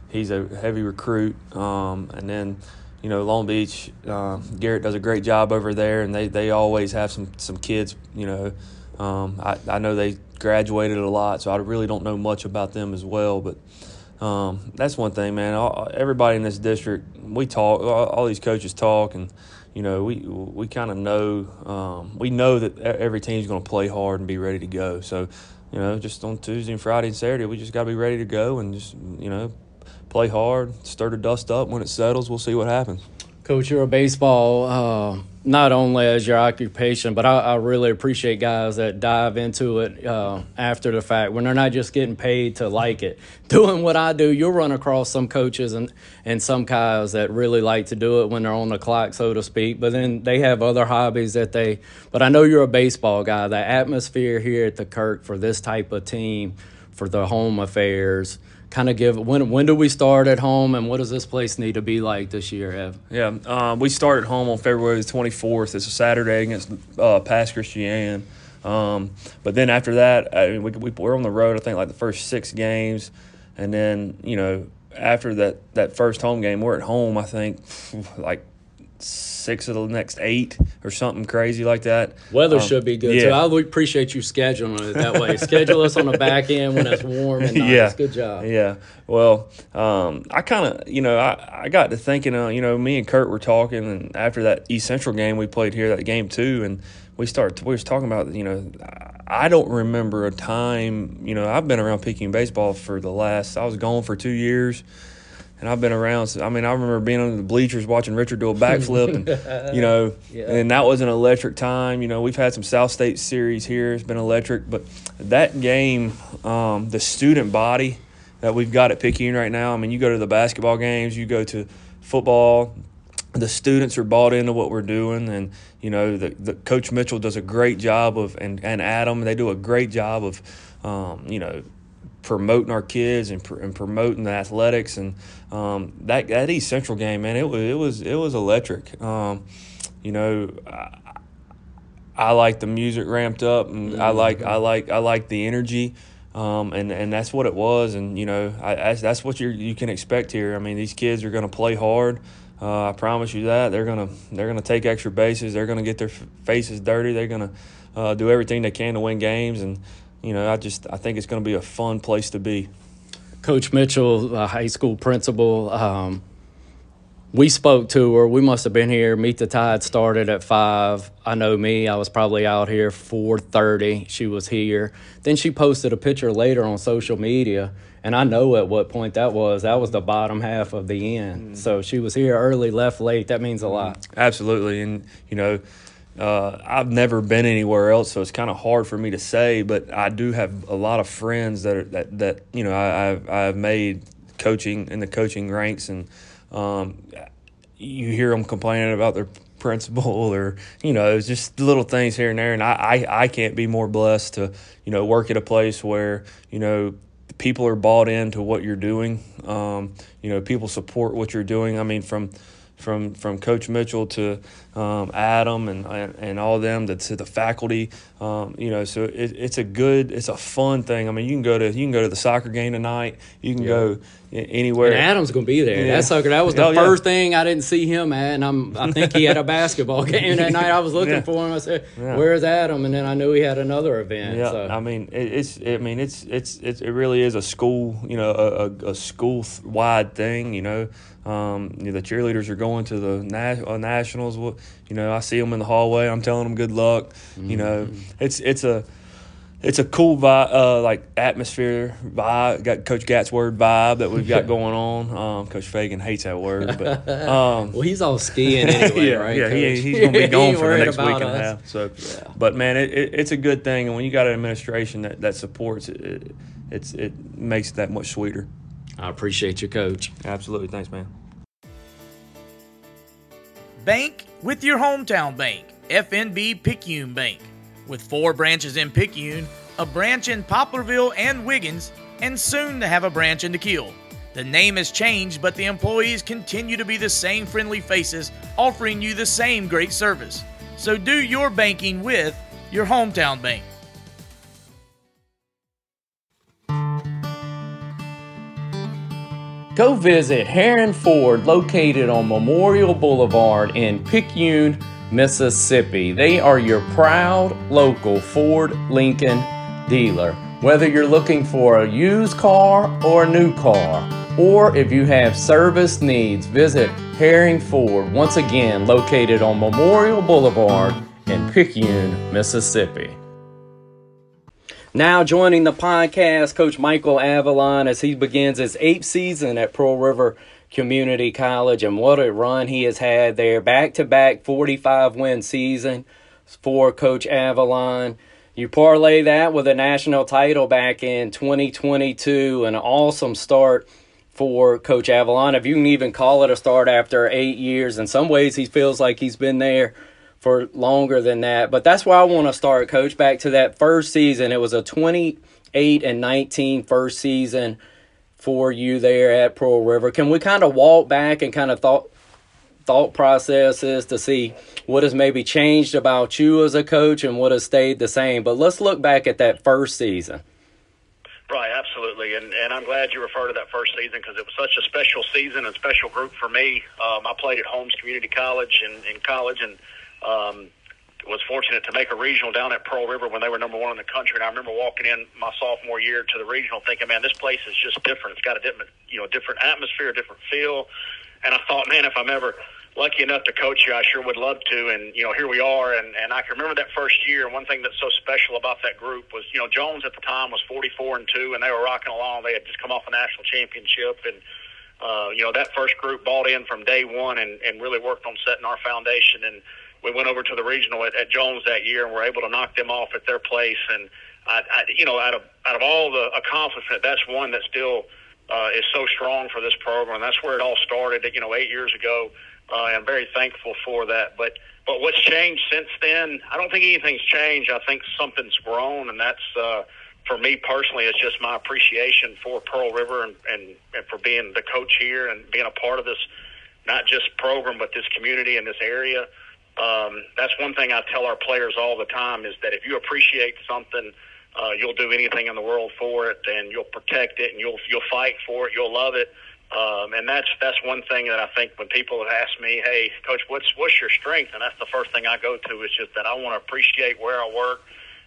S9: he's a heavy recruit. Um, and then you know, Long Beach, uh, Garrett does a great job over there, and they, they always have some, some kids. You know, um, I, I know they graduated a lot, so I really don't know much about them as well. But um, that's one thing, man. All, everybody in this district, we talk. All, all these coaches talk, and you know, we we kind of know. Um, we know that every team's going to play hard and be ready to go. So, you know, just on Tuesday and Friday and Saturday, we just got to be ready to go and just you know play hard, stir the dust up. When it settles, we'll see what happens.
S1: Coach, you're a baseball uh, not only as your occupation, but I, I, really appreciate guys that dive into it uh, after the fact when they're not just getting paid to like it. Doing what I do, you'll run across some coaches and, and some guys that really like to do it when they're on the clock, so to speak. But then they have other hobbies that they. But I know you're a baseball guy. The atmosphere here at the Kirk for this type of team, for the home affairs kind of give when when do we start at home and what does this place need to be like this year Ev?
S9: Yeah, um, we start at home on February the 24th. It's a Saturday against uh, Pass Christian. Um, but then after that, I mean, we, we, we're on the road. I think like the first six games, and then you know after that that first home game, we're at home. I think like six of the next eight or something crazy like that.
S1: Weather um, should be good yeah. too. I appreciate you scheduling it that way. Schedule us on the back end when it's warm and nice. Yeah. Good job.
S9: Yeah. Well, um, I kind of, you know, I, I got to thinking, uh, you know, me and Kurt were talking, and after that East Central game we played here, that game too, and we started, we was talking about, you know, I don't remember a time, you know, I've been around Picayune baseball for the last, I was gone for two years and I've been around. So, I mean, I remember being on the bleachers watching Richard do a backflip, and you know, yeah. and that was an electric time. You know, we've had some South State series here; it's been electric. But that game, um, the student body that we've got at Picayune right now. I mean, you go to the basketball games, you go to football. The students are bought into what we're doing, and you know, the, the Coach Mitchell does a great job of, and and Adam, they do a great job of, um, you know promoting our kids and, pr- and promoting the athletics and um, that that East Central game, man, it was it was it was electric. Um, you know, I, I like the music ramped up, and I like I like I like the energy. Um, and and that's what it was, and you know I, that's, that's what you you can expect here. I mean, these kids are going to play hard. Uh, I promise you that they're gonna they're gonna take extra bases. They're gonna get their faces dirty. They're gonna uh, do everything they can to win games, and you know I just I think it's going to be a fun place to be.
S1: Coach Mitchell, uh, high school principal, um, we spoke to her. We must have been here. Meet the Tide started at five. I know me. I was probably out here four thirty. She was here. Then she posted a picture later on social media, and I know at what point that was. That was the bottom half of the end. So she was here early, left late. That means a lot.
S9: Absolutely, and you know, uh, I've never been anywhere else, so it's kind of hard for me to say. But I do have a lot of friends that are, that that you know I, I've I've made coaching in the coaching ranks, and um, you hear them complaining about their principal or you know it's just little things here and there and I, I i can't be more blessed to you know work at a place where you know people are bought into what you're doing um, you know people support what you're doing i mean from from from Coach Mitchell to um, Adam and, and all them to, to the faculty. Um, you know, so it, it's a good, it's a fun thing. I mean, you can go to you can go to the soccer game tonight. You can go anywhere.
S1: And Adam's gonna be there.
S9: Yeah.
S1: That sucker. That was the
S9: Oh, yeah.
S1: first thing I didn't see him at, and I'm. I think he had a basketball game that night. I was looking
S9: Yeah.
S1: for him. I said,
S9: Yeah.
S1: "Where's Adam?" And then I knew he had another event.
S9: Yeah,
S1: so.
S9: I mean it, it's. I mean it's it's it's it really is a school. You know, a, a, a school wide thing. You know, um, you know, the cheerleaders are going to the na- uh, nationals. Well, You know, I see them in the hallway. I'm telling them good luck. You know, it's it's a it's a cool vibe, uh, like atmosphere vibe. Got Coach Gat's word vibe that we've got going on. Um, Coach Fagan hates that word, but um,
S1: well, he's all skiing anyway,
S9: yeah,
S1: right?
S9: yeah, he, he's gonna be gone for the next week
S1: about
S9: and a half. So, but man, it, it, it's a good thing, and when you got an administration that, that supports it, it, it's it makes it that much sweeter.
S1: I appreciate you, Coach.
S9: Absolutely, thanks, man.
S2: Bank with your hometown bank, FNB Picayune Bank. With four branches in Picayune, a branch in Poplarville and Wiggins, and soon to have a branch in the Kiln. The name has changed, but the employees continue to be the same friendly faces, offering you the same great service. So do your banking with your hometown bank.
S1: Go visit Herring Ford, located on Memorial Boulevard in Picayune, Mississippi. They are your proud local Ford Lincoln dealer. Whether you're looking for a used car or a new car, or if you have service needs, visit Herring Ford, once again located on Memorial Boulevard in Picayune, Mississippi. Now joining the podcast, Coach Michael Avalon as he begins his eighth season at Pearl River Community College, and what a run he has had there. Back to back 45 win season for Coach Avalon. You parlay that with a national title back in 2022, an awesome start for Coach Avalon. If you can even call it a start after eight years, in some ways he feels like he's been there for longer than that. But that's why I want to start, Coach, back to that first season. It was a 28 and 19 first season for you there at Pearl River. Can we kind of walk back and kind of thought thought processes to see what has maybe changed about you as a coach and what has stayed the same? But let's look back at that first season.
S10: Right, absolutely, and and I'm glad you refer to that first season because it was such a special season and special group for me. Um, I played at Holmes Community College in, in college and um, was fortunate to make a regional down at Pearl River when they were number one in the country. And I remember walking in my sophomore year to the regional, thinking, "Man, this place is just different. It's got a different, you know, different atmosphere, different feel." And I thought, man, if I'm ever lucky enough to coach you, I sure would love to. And you know, here we are. And and I can remember that first year. And one thing that's so special about that group was, you know, Jones at the time was 44 and two, and they were rocking along. They had just come off a national championship, and uh, you know, that first group bought in from day one and and really worked on setting our foundation. And we went over to the regional at, at Jones that year, and were able to knock them off at their place. And I, I you know, out of out of all the accomplishment, that's one that still uh, is so strong for this program. That's where it all started, you know, eight years ago. Uh, I'm very thankful for that. But but what's changed since then? I don't think anything's changed. I think something's grown, and that's uh, for me personally, it's just my appreciation for Pearl River and, and, and for being the coach here and being a part of this, not just program, but this community in this area. Um, that's one thing I tell our players all the time is that if you appreciate something, uh, you'll do anything in the world for it, and you'll protect it, and you'll you'll fight for it, you'll love it. Um, and that's that's one thing that I think when people have asked me, "Hey, coach, what's what's your strength?" and that's the first thing I go to is just that I want to appreciate where I work,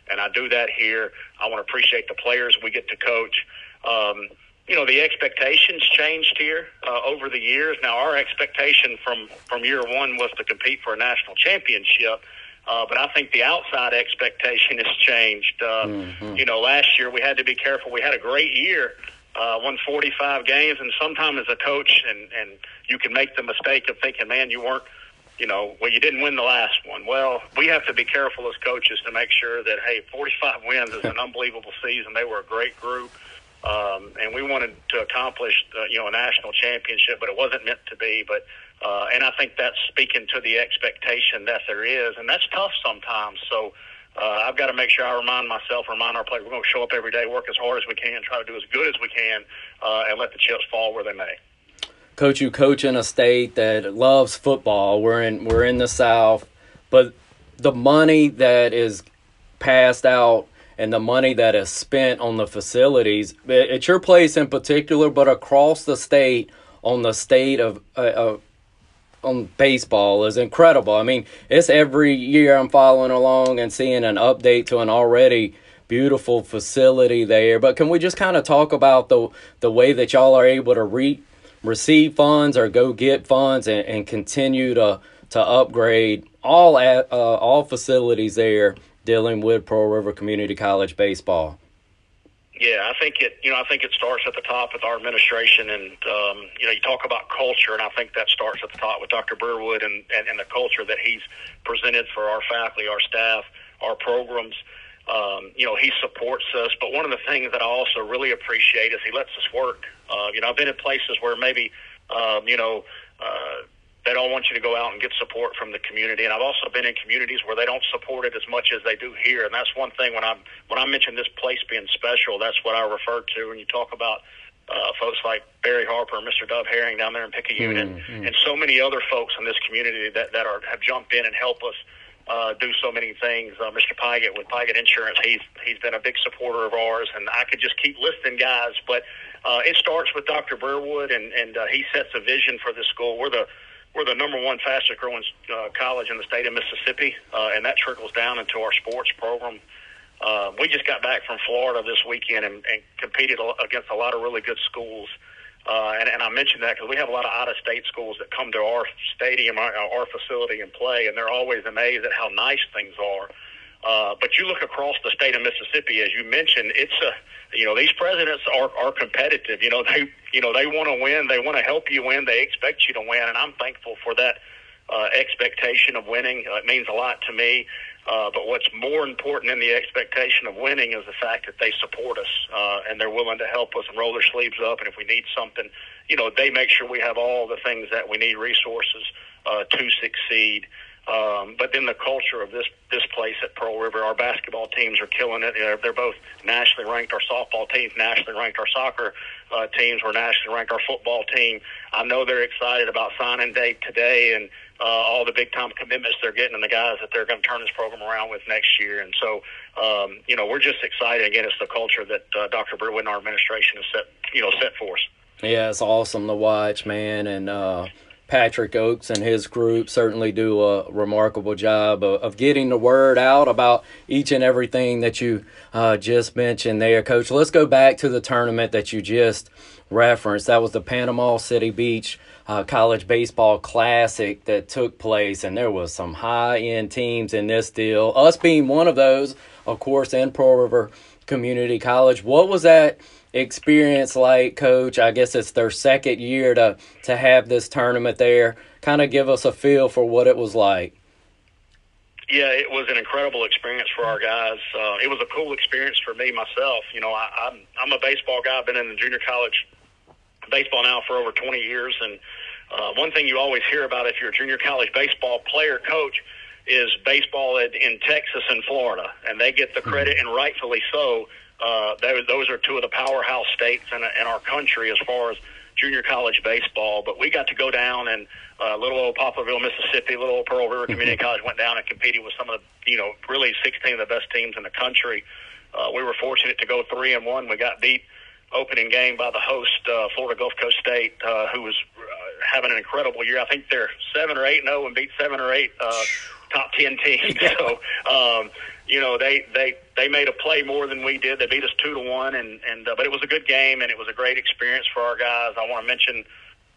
S10: and I do that here. I want to appreciate the players we get to coach. Um, you know, the expectations changed here uh, over the years. Now, our expectation from from year one was to compete for a national championship. Uh, but I think the outside expectation has changed. Uh, mm-hmm. You know, last year we had to be careful. We had a great year, uh, won 45 games, and sometimes as a coach, and and you can make the mistake of thinking, man, you weren't, you know, well, you didn't win the last one. Well, we have to be careful as coaches to make sure that hey, 45 wins is an unbelievable season. They were a great group. Um, and we wanted to accomplish, uh, you know, a national championship, but it wasn't meant to be. But uh, and I think that's speaking to the expectation that there is, and that's tough sometimes. So uh, I've got to make sure I remind myself, remind our players, we're going to show up every day, work as hard as we can, try to do as good as we can, uh, and let the chips fall where they may.
S1: Coach, you coach in a state that loves football. We're in we're in the South, but the money that is passed out and the money that is spent on the facilities at your place in particular, but across the state on the state of uh, on baseball is incredible. I mean, it's every year I'm following along and seeing an update to an already beautiful facility there. But can we just kind of talk about the the way that y'all are able to re- receive funds or go get funds and, and continue to to upgrade all at, uh, all facilities there dealing with Pearl River Community College baseball?
S10: Yeah, I think it. You know, I think it starts at the top with our administration, and um, you know, you talk about culture, and I think that starts at the top with Dr. Breerwood and, and and the culture that he's presented for our faculty, our staff, our programs. Um, you know, he supports us, but one of the things that I also really appreciate is he lets us work. Uh, you know, I've been in places where maybe, um, you know, uh, they don't want you to go out and get support from the community. And I've also been in communities where they don't support it as much as they do here. And that's one thing when I when I mention this place being special, that's what I refer to when you talk about uh, folks like Barry Harper, Mr. Dove Herring down there in Picayune, mm-hmm. and, and so many other folks in this community that that are have jumped in and help us. Uh, do so many things. Uh, Mr. Pygott with Pygott Insurance, he's he's been a big supporter of ours, and I could just keep listing guys. But uh, it starts with Dr. Breerwood, and and uh, he sets a vision for this school. We're the we're the number one fastest growing uh, college in the state of Mississippi, uh, and that trickles down into our sports program. Uh, we just got back from Florida this weekend and, and competed against a lot of really good schools. Uh, and, and I mentioned that because we have a lot of out-of-state schools that come to our stadium, our, our facility, and play, and they're always amazed at how nice things are. Uh, but you look across the state of Mississippi, as you mentioned, it's a you know these presidents are are competitive. You know they you know they want to win. They want to help you win. They expect you to win, and I'm thankful for that uh, expectation of winning. Uh, it means a lot to me. Uh, but what's more important than the expectation of winning is the fact that they support us uh, and they're willing to help us and roll their sleeves up. And if we need something, you know, they make sure we have all the things that we need, resources uh, to succeed. Um, but then the culture of this this place at Pearl River, our basketball teams are killing it. They're, they're both nationally ranked. Our softball teams nationally ranked. Our soccer uh, teams were nationally ranked. Our football team, I know they're excited about signing day today and uh, all the big time commitments they're getting and the guys that they're going to turn this program around with next year. And so, um, you know, we're just excited. Again, it's the culture that uh, Dr. Breerwood and our administration has set, you know, set for us.
S1: Yeah, it's awesome to watch, man, and. Uh Patrick Oaks and his group certainly do a remarkable job of, of getting the word out about each and everything that you uh, just mentioned there, Coach. Let's go back to the tournament that you just referenced. That was the Panama City Beach uh, College Baseball Classic that took place, and there was some high end teams in this deal. Us being one of those, of course, in Pearl River Community College. What was that? Experience like, Coach? I guess it's their second year to to have this tournament there. Kind of give us a feel for what it was like.
S10: Yeah, it was an incredible experience for our guys. Uh, it was a cool experience for me myself. You know, I, I'm I'm a baseball guy. I've been in the junior college baseball now for over 20 years, and uh, one thing you always hear about if you're a junior college baseball player coach is baseball in, in Texas and Florida, and they get the credit, and rightfully so, uh, those are two of the powerhouse states in, in our country as far as junior college baseball. But we got to go down and uh, little old Poplarville, Mississippi, little old Pearl River Community College went down and competed with some of the, you know, really 16 of the best teams in the country. Uh, we were fortunate to go three and one. We got beat opening game by the host, uh, Florida Gulf Coast State, uh, who was uh, having an incredible year. I think they're seven or eight and zero oh and beat seven or eight uh, top ten teams. So, um, you know, they they they made a play more than we did. They beat us two to one, and and uh, but it was a good game and it was a great experience for our guys. I want to mention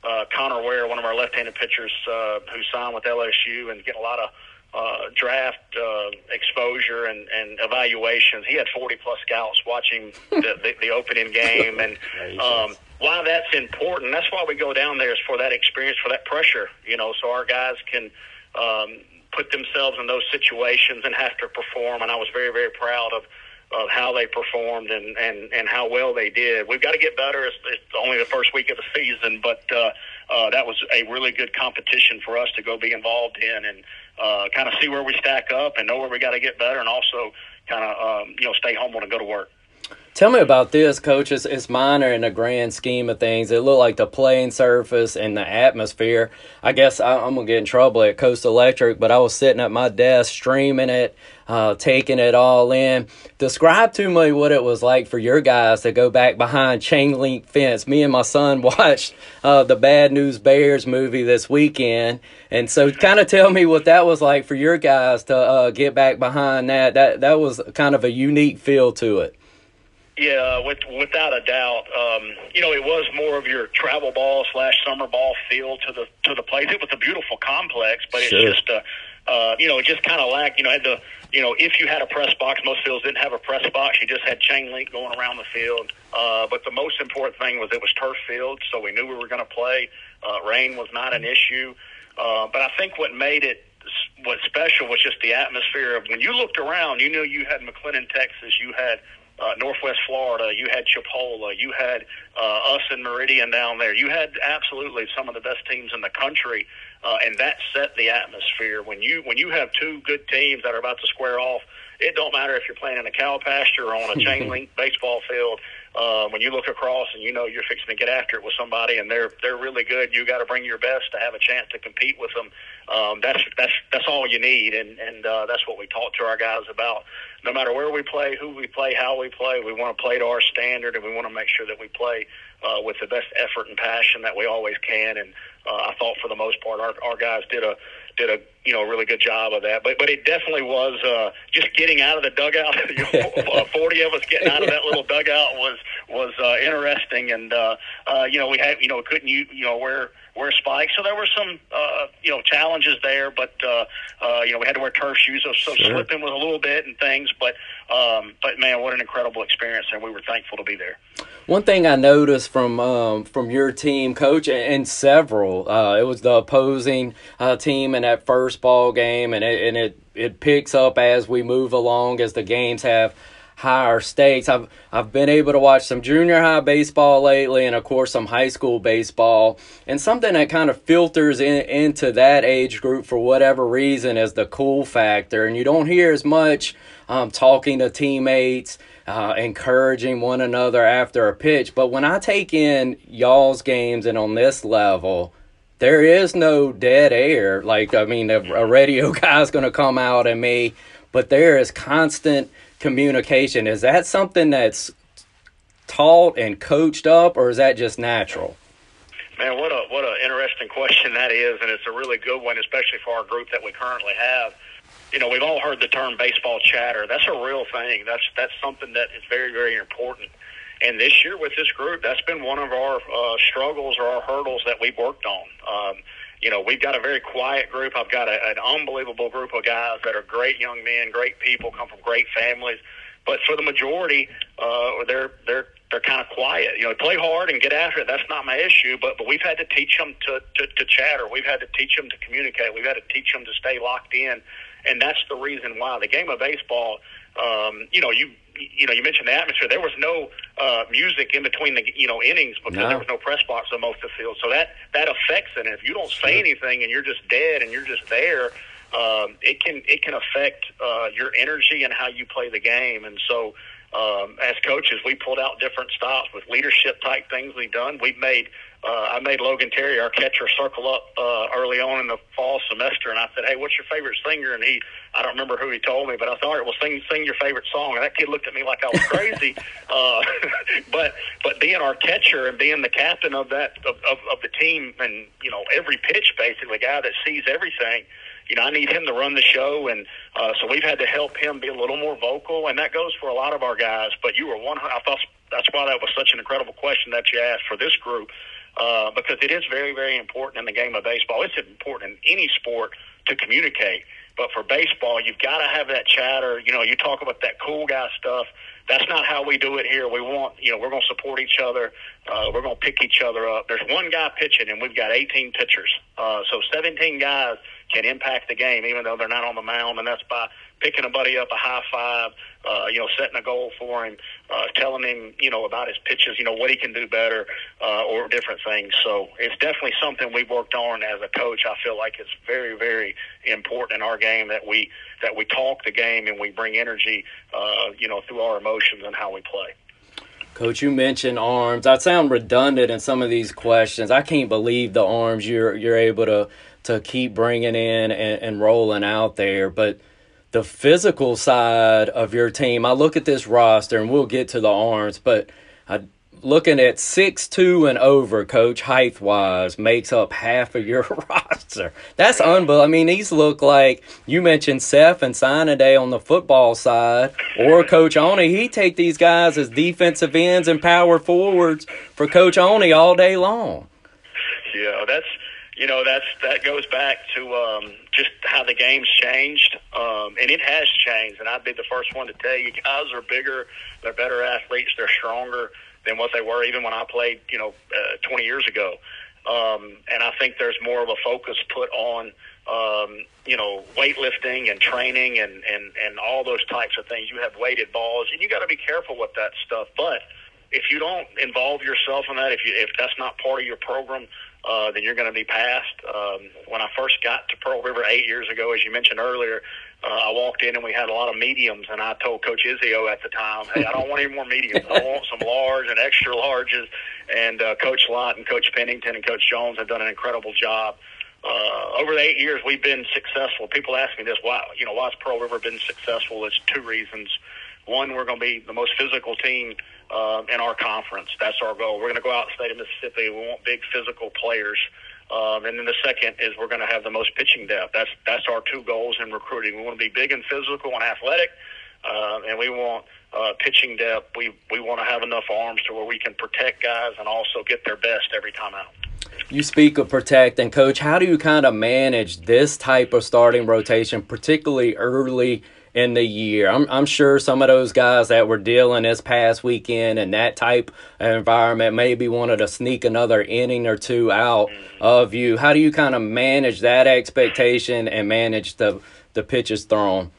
S10: uh, Connor Ware, one of our left-handed pitchers uh, who signed with LSU and get a lot of uh, draft uh, exposure and, and evaluations. He had 40 plus scouts watching the, the, the opening game, and um, why that's important. That's why we go down there is for that experience, for that pressure. You know, so our guys can um, put themselves in those situations and have to perform. And I was very, very proud of of how they performed and, and, and how well they did. We've got to get better. It's, it's only the first week of the season, but uh, uh, that was a really good competition for us to go be involved in and uh, kind of see where we stack up and know where we got to get better and also kind of um, you know stay humble and go to work.
S1: Tell me about this, coach. It's, it's minor in the grand scheme of things. It looked like the playing surface and the atmosphere. I guess I, am going to get in trouble at Coast Electric, but I was sitting at my desk streaming it, uh, taking it all in. Describe to me what it was like for your guys to go back behind chain link fence. Me and my son watched uh, the Bad News Bears movie this weekend. And so kind of tell me what that was like for your guys to uh, get back behind that. That, that was kind of a unique feel to it.
S10: Yeah, with, without a doubt. Um, you know, it was more of your travel ball slash summer ball feel to the to the place. It was a beautiful complex, but sure. it's just a, uh, you know, it just kind of lacked. You know, had the you know, if you had a press box, most fields didn't have a press box. You just had chain link going around the field. Uh, but the most important thing was it was turf field, so we knew we were going to play. Uh, rain was not an issue. Uh, but I think what made it what special was just the atmosphere of when you looked around, you knew you had McLennan, Texas, you had uh, Northwest Florida, you had Chipola, you had uh, us in Meridian down there. You had absolutely some of the best teams in the country, uh, and that set the atmosphere. When you when you have two good teams that are about to square off, it don't matter if you're playing in a cow pasture or on a chain link baseball field. Uh, when you look across and you know you're fixing to get after it with somebody and they're they're really good, you got to bring your best to have a chance to compete with them. Um, that's that's that's all you need, and and uh, that's what we talk to our guys about no matter where we play, who we play, how we play, we want to play to our standard, and we want to make sure that we play uh, with the best effort and passion that we always can. And uh, I thought for the most part, our, our guys did a did a you know really good job of that. But but it definitely was uh, just getting out of the dugout. you know, Forty of us getting out of that little dugout was was uh, interesting, and uh, uh, you know we had you know couldn't you you know wear wear spikes, so there were some uh, you know challenges there. But uh, uh, you know we had to wear turf shoes, so, so sure. slipping was a little bit and things. But um, but man, what an incredible experience, and we were thankful to be there.
S1: One thing I noticed from um, from your team, coach, and several, uh, it was the opposing uh, team in that first ball game, and it, and it it picks up as we move along as the games have higher stakes. I've I've been able to watch some junior high baseball lately, and of course some high school baseball, and something that kind of filters in, into that age group for whatever reason is the cool factor, and you don't hear as much um, talking to teammates uh, encouraging one another after a pitch. But when I take in y'all's games and on this level, there is no dead air. Like, I mean, a, a radio guy's going to come out at me, but there is constant communication. Is that something that's taught and coached up, or is that just natural?
S10: Man, what a what an interesting question that is, and it's a really good one, especially for our group that we currently have you know, we've all heard the term baseball chatter. That's a real thing. That's that's something that is very very important. And this year with this group, that's been one of our uh, struggles or our hurdles that we've worked on. Um, you know, we've got a very quiet group. I've got a, an unbelievable group of guys that are great young men, great people, come from great families. But for the majority, uh, they're they're they're kind of quiet. You know, play hard and get after it. That's not my issue. But but we've had to teach them to, to to chatter. We've had to teach them to communicate. We've had to teach them to stay locked in and that's the reason why the game of baseball. Um, you know, you you know, you mentioned the atmosphere. There was no uh, music in between the you know innings because no. there was no press box on most of the field. So that that affects it. And if you don't say anything and you're just dead and you're just there, um, it can it can affect uh, your energy and how you play the game. And so um, as coaches, we pulled out different stops with leadership type things we've done. We've made uh, I made Logan Terry, our catcher, circle up uh, early on in the fall semester, and I said, "Hey, what's your favorite singer?" And he, I don't remember who he told me, but I thought, "All right, well, sing sing your favorite song." And that kid looked at me like I was crazy. uh, but but being our catcher and being the captain of that of, of, of the team, and you know every pitch basically, guy that sees everything you know, I need him to run the show, and uh, so we've had to help him be a little more vocal, and that goes for a lot of our guys. But you were one. I thought that's why that was such an incredible question that you asked for this group, uh, because it is very, very important in the game of baseball. It's important in any sport to communicate, but for baseball, you've got to have that chatter. You know, you talk about that cool guy stuff. That's not how we do it here. We want, you know, we're going to support each other. Uh, we're going to pick each other up. There's one guy pitching, and we've got 18 pitchers. Uh, so 17 guys can impact the game, even though they're not on the mound, and that's by picking a buddy up, a high five, uh, you know, setting a goal for him, uh, telling him, you know, about his pitches, you know, what he can do better, uh, or different things. So it's definitely something we've worked on as a coach. I feel like it's very, very important in our game that we that we talk the game and we bring energy, uh, you know, through our emotions and how we play.
S1: Coach, you mentioned arms. I sound redundant in some of these questions. I can't believe the arms you're you're able to to keep bringing in and, and rolling out there. But the physical side of your team, I look at this roster and we'll get to the arms, but I, looking at six two and over, coach height wise, makes up half of your roster. That's unbelievable. I mean, these look like you mentioned Seth and Day on the football side, or Coach Oni. He take these guys as defensive ends and power forwards for Coach Oni all day long.
S10: Yeah, that's you know that's that goes back to um, just how the game's changed, um, and it has changed. And I'd be the first one to tell you, guys are bigger, they're better athletes, they're stronger than what they were even when I played, you know, uh, 20 years ago. Um, and I think there's more of a focus put on, um, you know, weightlifting and training and, and, and all those types of things. You have weighted balls, and you got to be careful with that stuff. But if you don't involve yourself in that, if you if that's not part of your program, uh, then you're going to be passed. Um, when I first got to Pearl River eight years ago, as you mentioned earlier, uh, I walked in and we had a lot of mediums, and I told Coach Izio at the time, "Hey, I don't want any more mediums. I want some large and extra larges." And uh, Coach Lott and Coach Pennington and Coach Jones have done an incredible job. Uh, over the eight years, we've been successful. People ask me this: Why, you know, why's Pearl River been successful? It's two reasons. One, we're going to be the most physical team uh, in our conference. That's our goal. We're going to go out the state of Mississippi. We want big physical players. Um, and then the second is we're going to have the most pitching depth. That's that's our two goals in recruiting. We want to be big and physical and athletic, uh, and we want uh, pitching depth. We we want to have enough arms to where we can protect guys and also get their best every time out.
S1: You speak of protect and coach. How do you kind of manage this type of starting rotation, particularly early? In the year. I'm, I'm sure some of those guys that were dealing this past weekend in that type of environment maybe wanted to sneak another inning or two out of you. How do you kind of manage that expectation and manage the, the pitches thrown?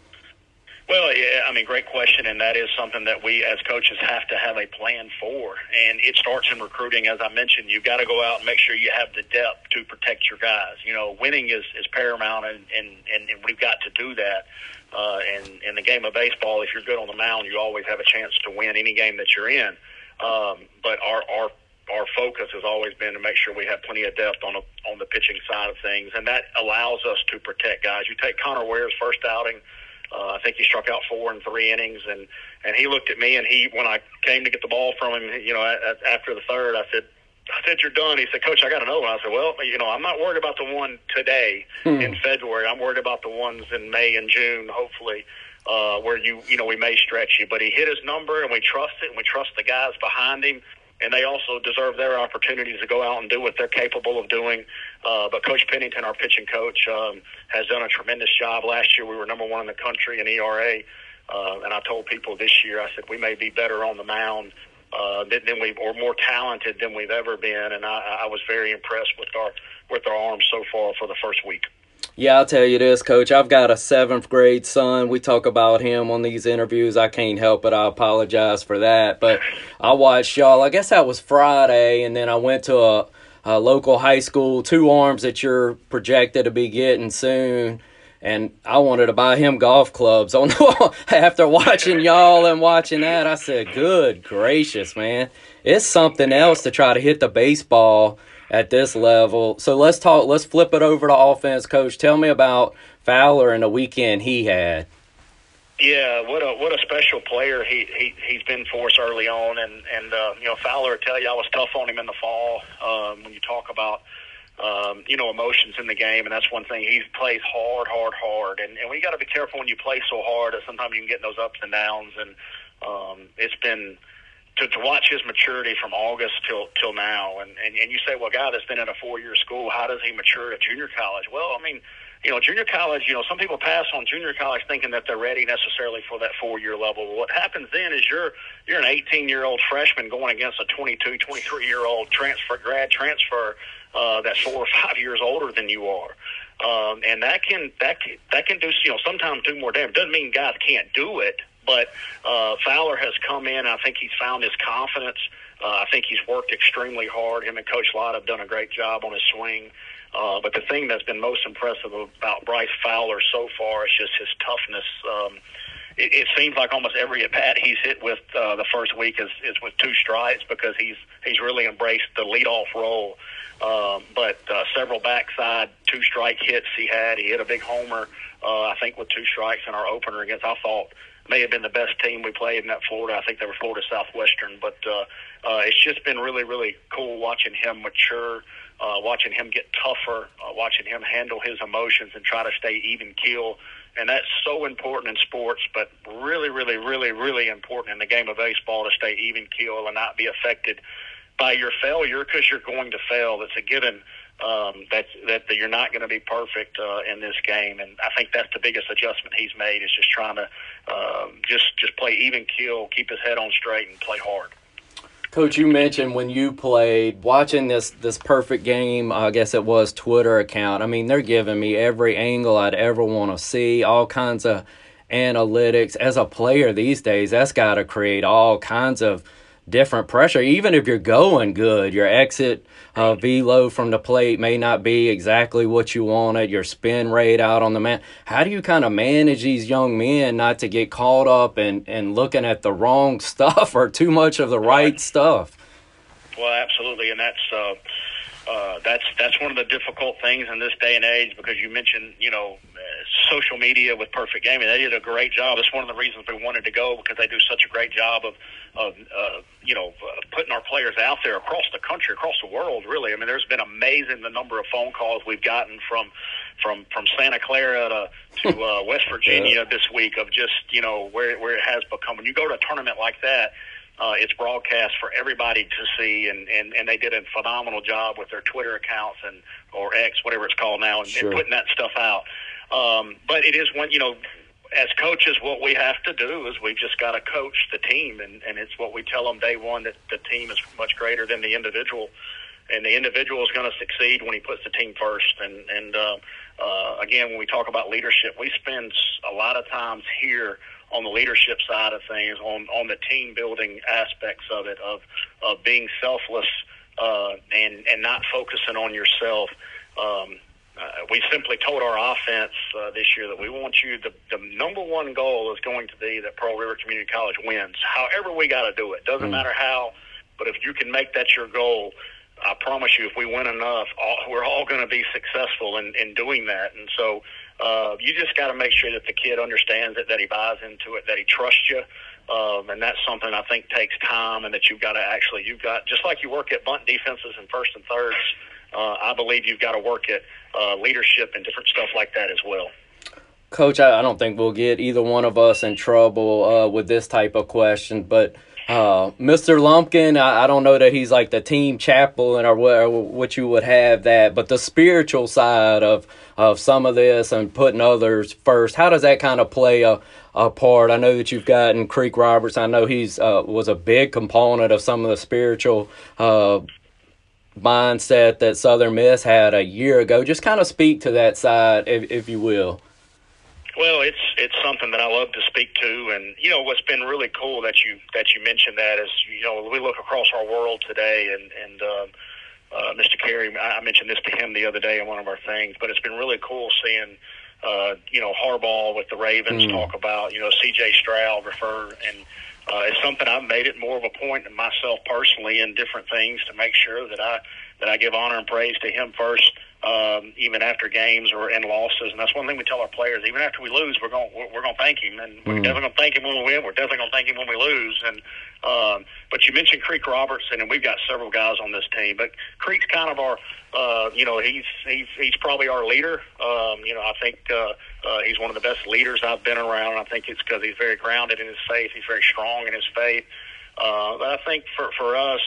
S10: Well, yeah, I mean, great question, and that is something that we as coaches have to have a plan for. And it starts in recruiting, as I mentioned. You've got to go out and make sure you have the depth to protect your guys. You know, winning is, is paramount, and, and, and, and we've got to do that. Uh, and in the game of baseball, if you're good on the mound, you always have a chance to win any game that you're in. Um, but our our our focus has always been to make sure we have plenty of depth on a, on the pitching side of things, and that allows us to protect guys. You take Connor Ware's first outing. Uh, I think he struck out four in three innings, and and he looked at me, and he when I came to get the ball from him, you know, at, after the third, I said, I said, you're done. He said, Coach, I got another one. I said, well, you know, I'm not worried about the one today hmm. in February. I'm worried about the ones in May and June, hopefully, uh, where you, you know, we may stretch you. But he hit his number, and we trust it, and we trust the guys behind him. And they also deserve their opportunities to go out and do what they're capable of doing. Uh, but Coach Pennington, our pitching coach, um, has done a tremendous job. Last year, we were number one in the country in ERA. Uh, and I told people this year, I said, we may be better on the mound uh, than, than we or more talented than we've ever been, and I, I was very impressed with our with our arms so far for the first week.
S1: Yeah, I'll tell you this, Coach. I've got a seventh grade son. We talk about him on these interviews. I can't help it. I apologize for that. But I watched y'all. I guess that was Friday, and then I went to a, a local high school, two arms that you're projected to be getting soon and I wanted to buy him golf clubs. On after watching y'all and watching that, I said, "Good gracious, man! It's something else to try to hit the baseball at this level." So let's talk. Let's flip it over to offense, coach. Tell me about Fowler and the weekend he had.
S10: Yeah, what a what a special player he he he's been for us early on, and and uh, you know Fowler, tell you, I was tough on him in the fall. Um, when you talk about um, you know, emotions in the game, and that's one thing. He plays hard, hard, hard, and and we got to be careful when you play so hard that sometimes you can get those ups and downs. And um, it's been to, to watch his maturity from August till till now, and, and and you say, well, God, that's been in a four year school. How does he mature at junior college? Well, I mean. You know, junior college, you know, some people pass on junior college thinking that they're ready necessarily for that four year level. What happens then is you're you're an 18 year old freshman going against a 22, 23 year old transfer grad transfer uh, that's four or five years older than you are. Um, and that can that can, that can do you know sometimes do more damage. Doesn't mean guys can't do it, but uh, Fowler has come in. I think he's found his confidence. Uh, I think he's worked extremely hard. Him and Coach Lott have done a great job on his swing. Uh, but the thing that's been most impressive about Bryce Fowler so far is just his toughness. Um, it, it seems like almost every at bat he's hit with uh, the first week is, is with two strikes because he's he's really embraced the leadoff role. Um, but uh, several backside two strike hits he had. He hit a big homer, uh, I think, with two strikes in our opener against. I thought may have been the best team we played in that Florida. I think they were Florida Southwestern, but uh, uh, it's just been really, really cool watching him mature, uh, watching him get tougher, uh, watching him handle his emotions and try to stay even keel. And that's so important in sports, but really, really, really, really important in the game of baseball to stay even keel and not be affected by your failure because you're going to fail. That's a given. Um, that that you're not going to be perfect uh, in this game, and I think that's the biggest adjustment he's made is just trying to um, just just play even keel, keep his head on straight, and play hard.
S1: Coach, you mentioned when you played, watching this this perfect game. I guess it was Twitter account. I mean, they're giving me every angle I'd ever want to see, all kinds of analytics. As a player these days, that's got to create all kinds of different pressure. Even if you're going good, your exit uh, velo from the plate may not be exactly what you wanted. Your spin rate out on the mat. How do you kind of manage these young men not to get caught up and and looking at the wrong stuff or too much of the right stuff?
S10: Well, absolutely, and that's. Uh, uh, that's that's one of the difficult things in this day and age because you mentioned you know uh, social media with Perfect Gaming. They did a great job. That's one of the reasons we wanted to go because they do such a great job of of uh, you know uh, putting our players out there across the country, across the world. Really, I mean, there's been amazing the number of phone calls we've gotten from from from Santa Clara to to uh, West Virginia yeah. this week of just you know where where it has become. When you go to a tournament like that uh, it's broadcast for everybody to see, and, and, and they did a phenomenal job with their Twitter accounts and or X, whatever it's called now, and, sure. and putting that stuff out. Um, but it is one, you know, as coaches, what we have to do is we've just got to coach the team, and, and it's what we tell them day one that the team is much greater than the individual, and the individual is going to succeed when he puts the team first. And and uh, uh, again, when we talk about leadership, we spend a lot of times here on the leadership side of things, on on the team building aspects of it, of of being selfless uh, and and not focusing on yourself. Um, uh, we simply told our offense uh, this year that we want you. The, the number one goal is going to be that Pearl River Community College wins. However, we got to do it. Doesn't mm. matter how, but if you can make that your goal, I promise you, if we win enough, all, we're all going to be successful in, in doing that. And so uh, you just got to make sure that the kid understands it, that he buys into it, that he trusts you. Um, and that's something I think takes time, and that you've got to actually, you've got, just like you work at bunt defenses and first and thirds, uh, I believe you've got to work at uh, leadership and different stuff like that as well.
S1: Coach, I, I don't think we'll get either one of us in trouble uh, with this type of question, but uh, Mr. Lumpkin, I, I, don't know that he's like the team chaplain or what, or what you would have that, but the spiritual side of of some of this and putting others first, how does that kind of play a, a part? I know that you've gotten Creek Roberts. I know he's uh, was a big component of some of the spiritual uh, mindset that Southern Miss had a year ago. Just kind of speak to that side, if, if you will.
S10: Well, it's it's something that I love to speak to, and you know what's been really cool that you that you mentioned that is you know we look across our world today, and and uh, uh, Mr. Carey, I mentioned this to him the other day in one of our things, but it's been really cool seeing uh, you know, Harbaugh with the Ravens
S1: Mm.
S10: talk about, you know, C.J. Stroud refer, and uh, it's something I've made it more of a point in myself personally in different things to make sure that I that I give honor and praise to him first, um, even after games or in losses. And that's one thing we tell our players: even after we lose, we're going we're, we're going to thank him, and we're
S1: Mm.
S10: definitely going to thank him when we win. We're definitely going to thank him when we lose. And um, but you mentioned Creek Robertson, and we've got several guys on this team, but Creek's kind of our, uh, you know, he's he's he's probably our leader. Um, you know, I think uh, uh, he's one of the best leaders I've been around. I think it's because he's very grounded in his faith. He's very strong in his faith. Uh, but I think for for us,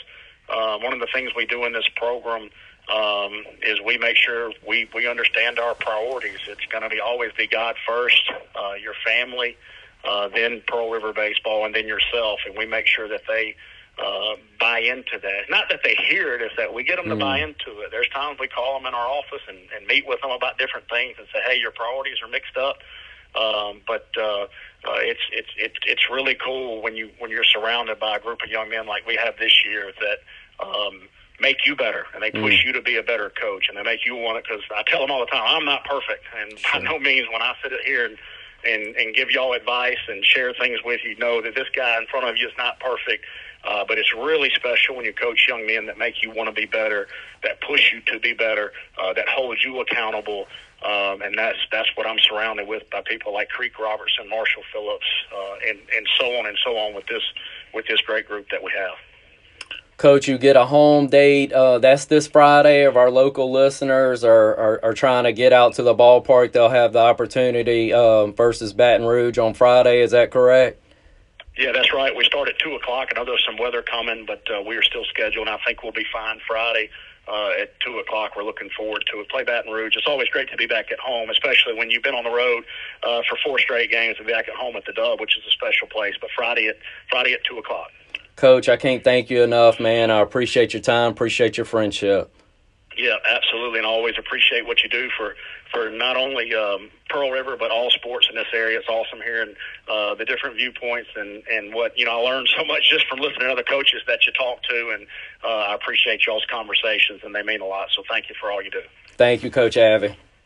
S10: uh, one of the things we do in this program um, is we make sure we we understand our priorities. It's going to be always be God first, uh, your family, uh, then Pearl River baseball, and then yourself, and we make sure that they uh, buy into that. Not that they hear it, is that we get them to buy into it. There's times we call them in our office and, and meet with them about different things and say, "Hey, your priorities are mixed up." Um, but uh, uh, it's it's it's it's really cool when you when you're surrounded by a group of young men like we have this year that um, make you better and they push you to be a better coach and they make you want it because I tell them all the time I'm not perfect and by no means when I sit here and and and give y'all advice and share things with you know that this guy in front of you is not perfect. Uh, but it's really special when you coach young men that make you want to be better, that push you to be better, uh, that hold you accountable, um, and that's that's what I'm surrounded with by people like Creek Robertson, Marshall Phillips, uh, and and so on and so on with this with this great group that we have.
S1: Coach, you get a home date. Uh, that's this Friday. If our local listeners are, are, are trying to get out to the ballpark, they'll have the opportunity um, versus Baton Rouge on Friday. Is that correct?
S10: Yeah, that's right. We start at two o'clock. I know there's some weather coming, but uh, we are still scheduled. And I think we'll be fine Friday uh, at two o'clock. We're looking forward to it. Play Baton Rouge. It's always great to be back at home, especially when you've been on the road uh, for four straight games. Be back at home at the Dub, which is a special place. But Friday at Friday at two o'clock.
S1: Coach, I can't thank you enough, man. I appreciate your time, appreciate your friendship.
S10: Yeah, absolutely, and I always appreciate what you do for for not only um, Pearl River but all sports in this area. It's awesome hearing uh, the different viewpoints and and what you know. I learned so much just from listening to other coaches that you talk to, and uh, I appreciate y'all's conversations, and they mean a lot. So thank you for all you do.
S1: Thank you, Coach Avi.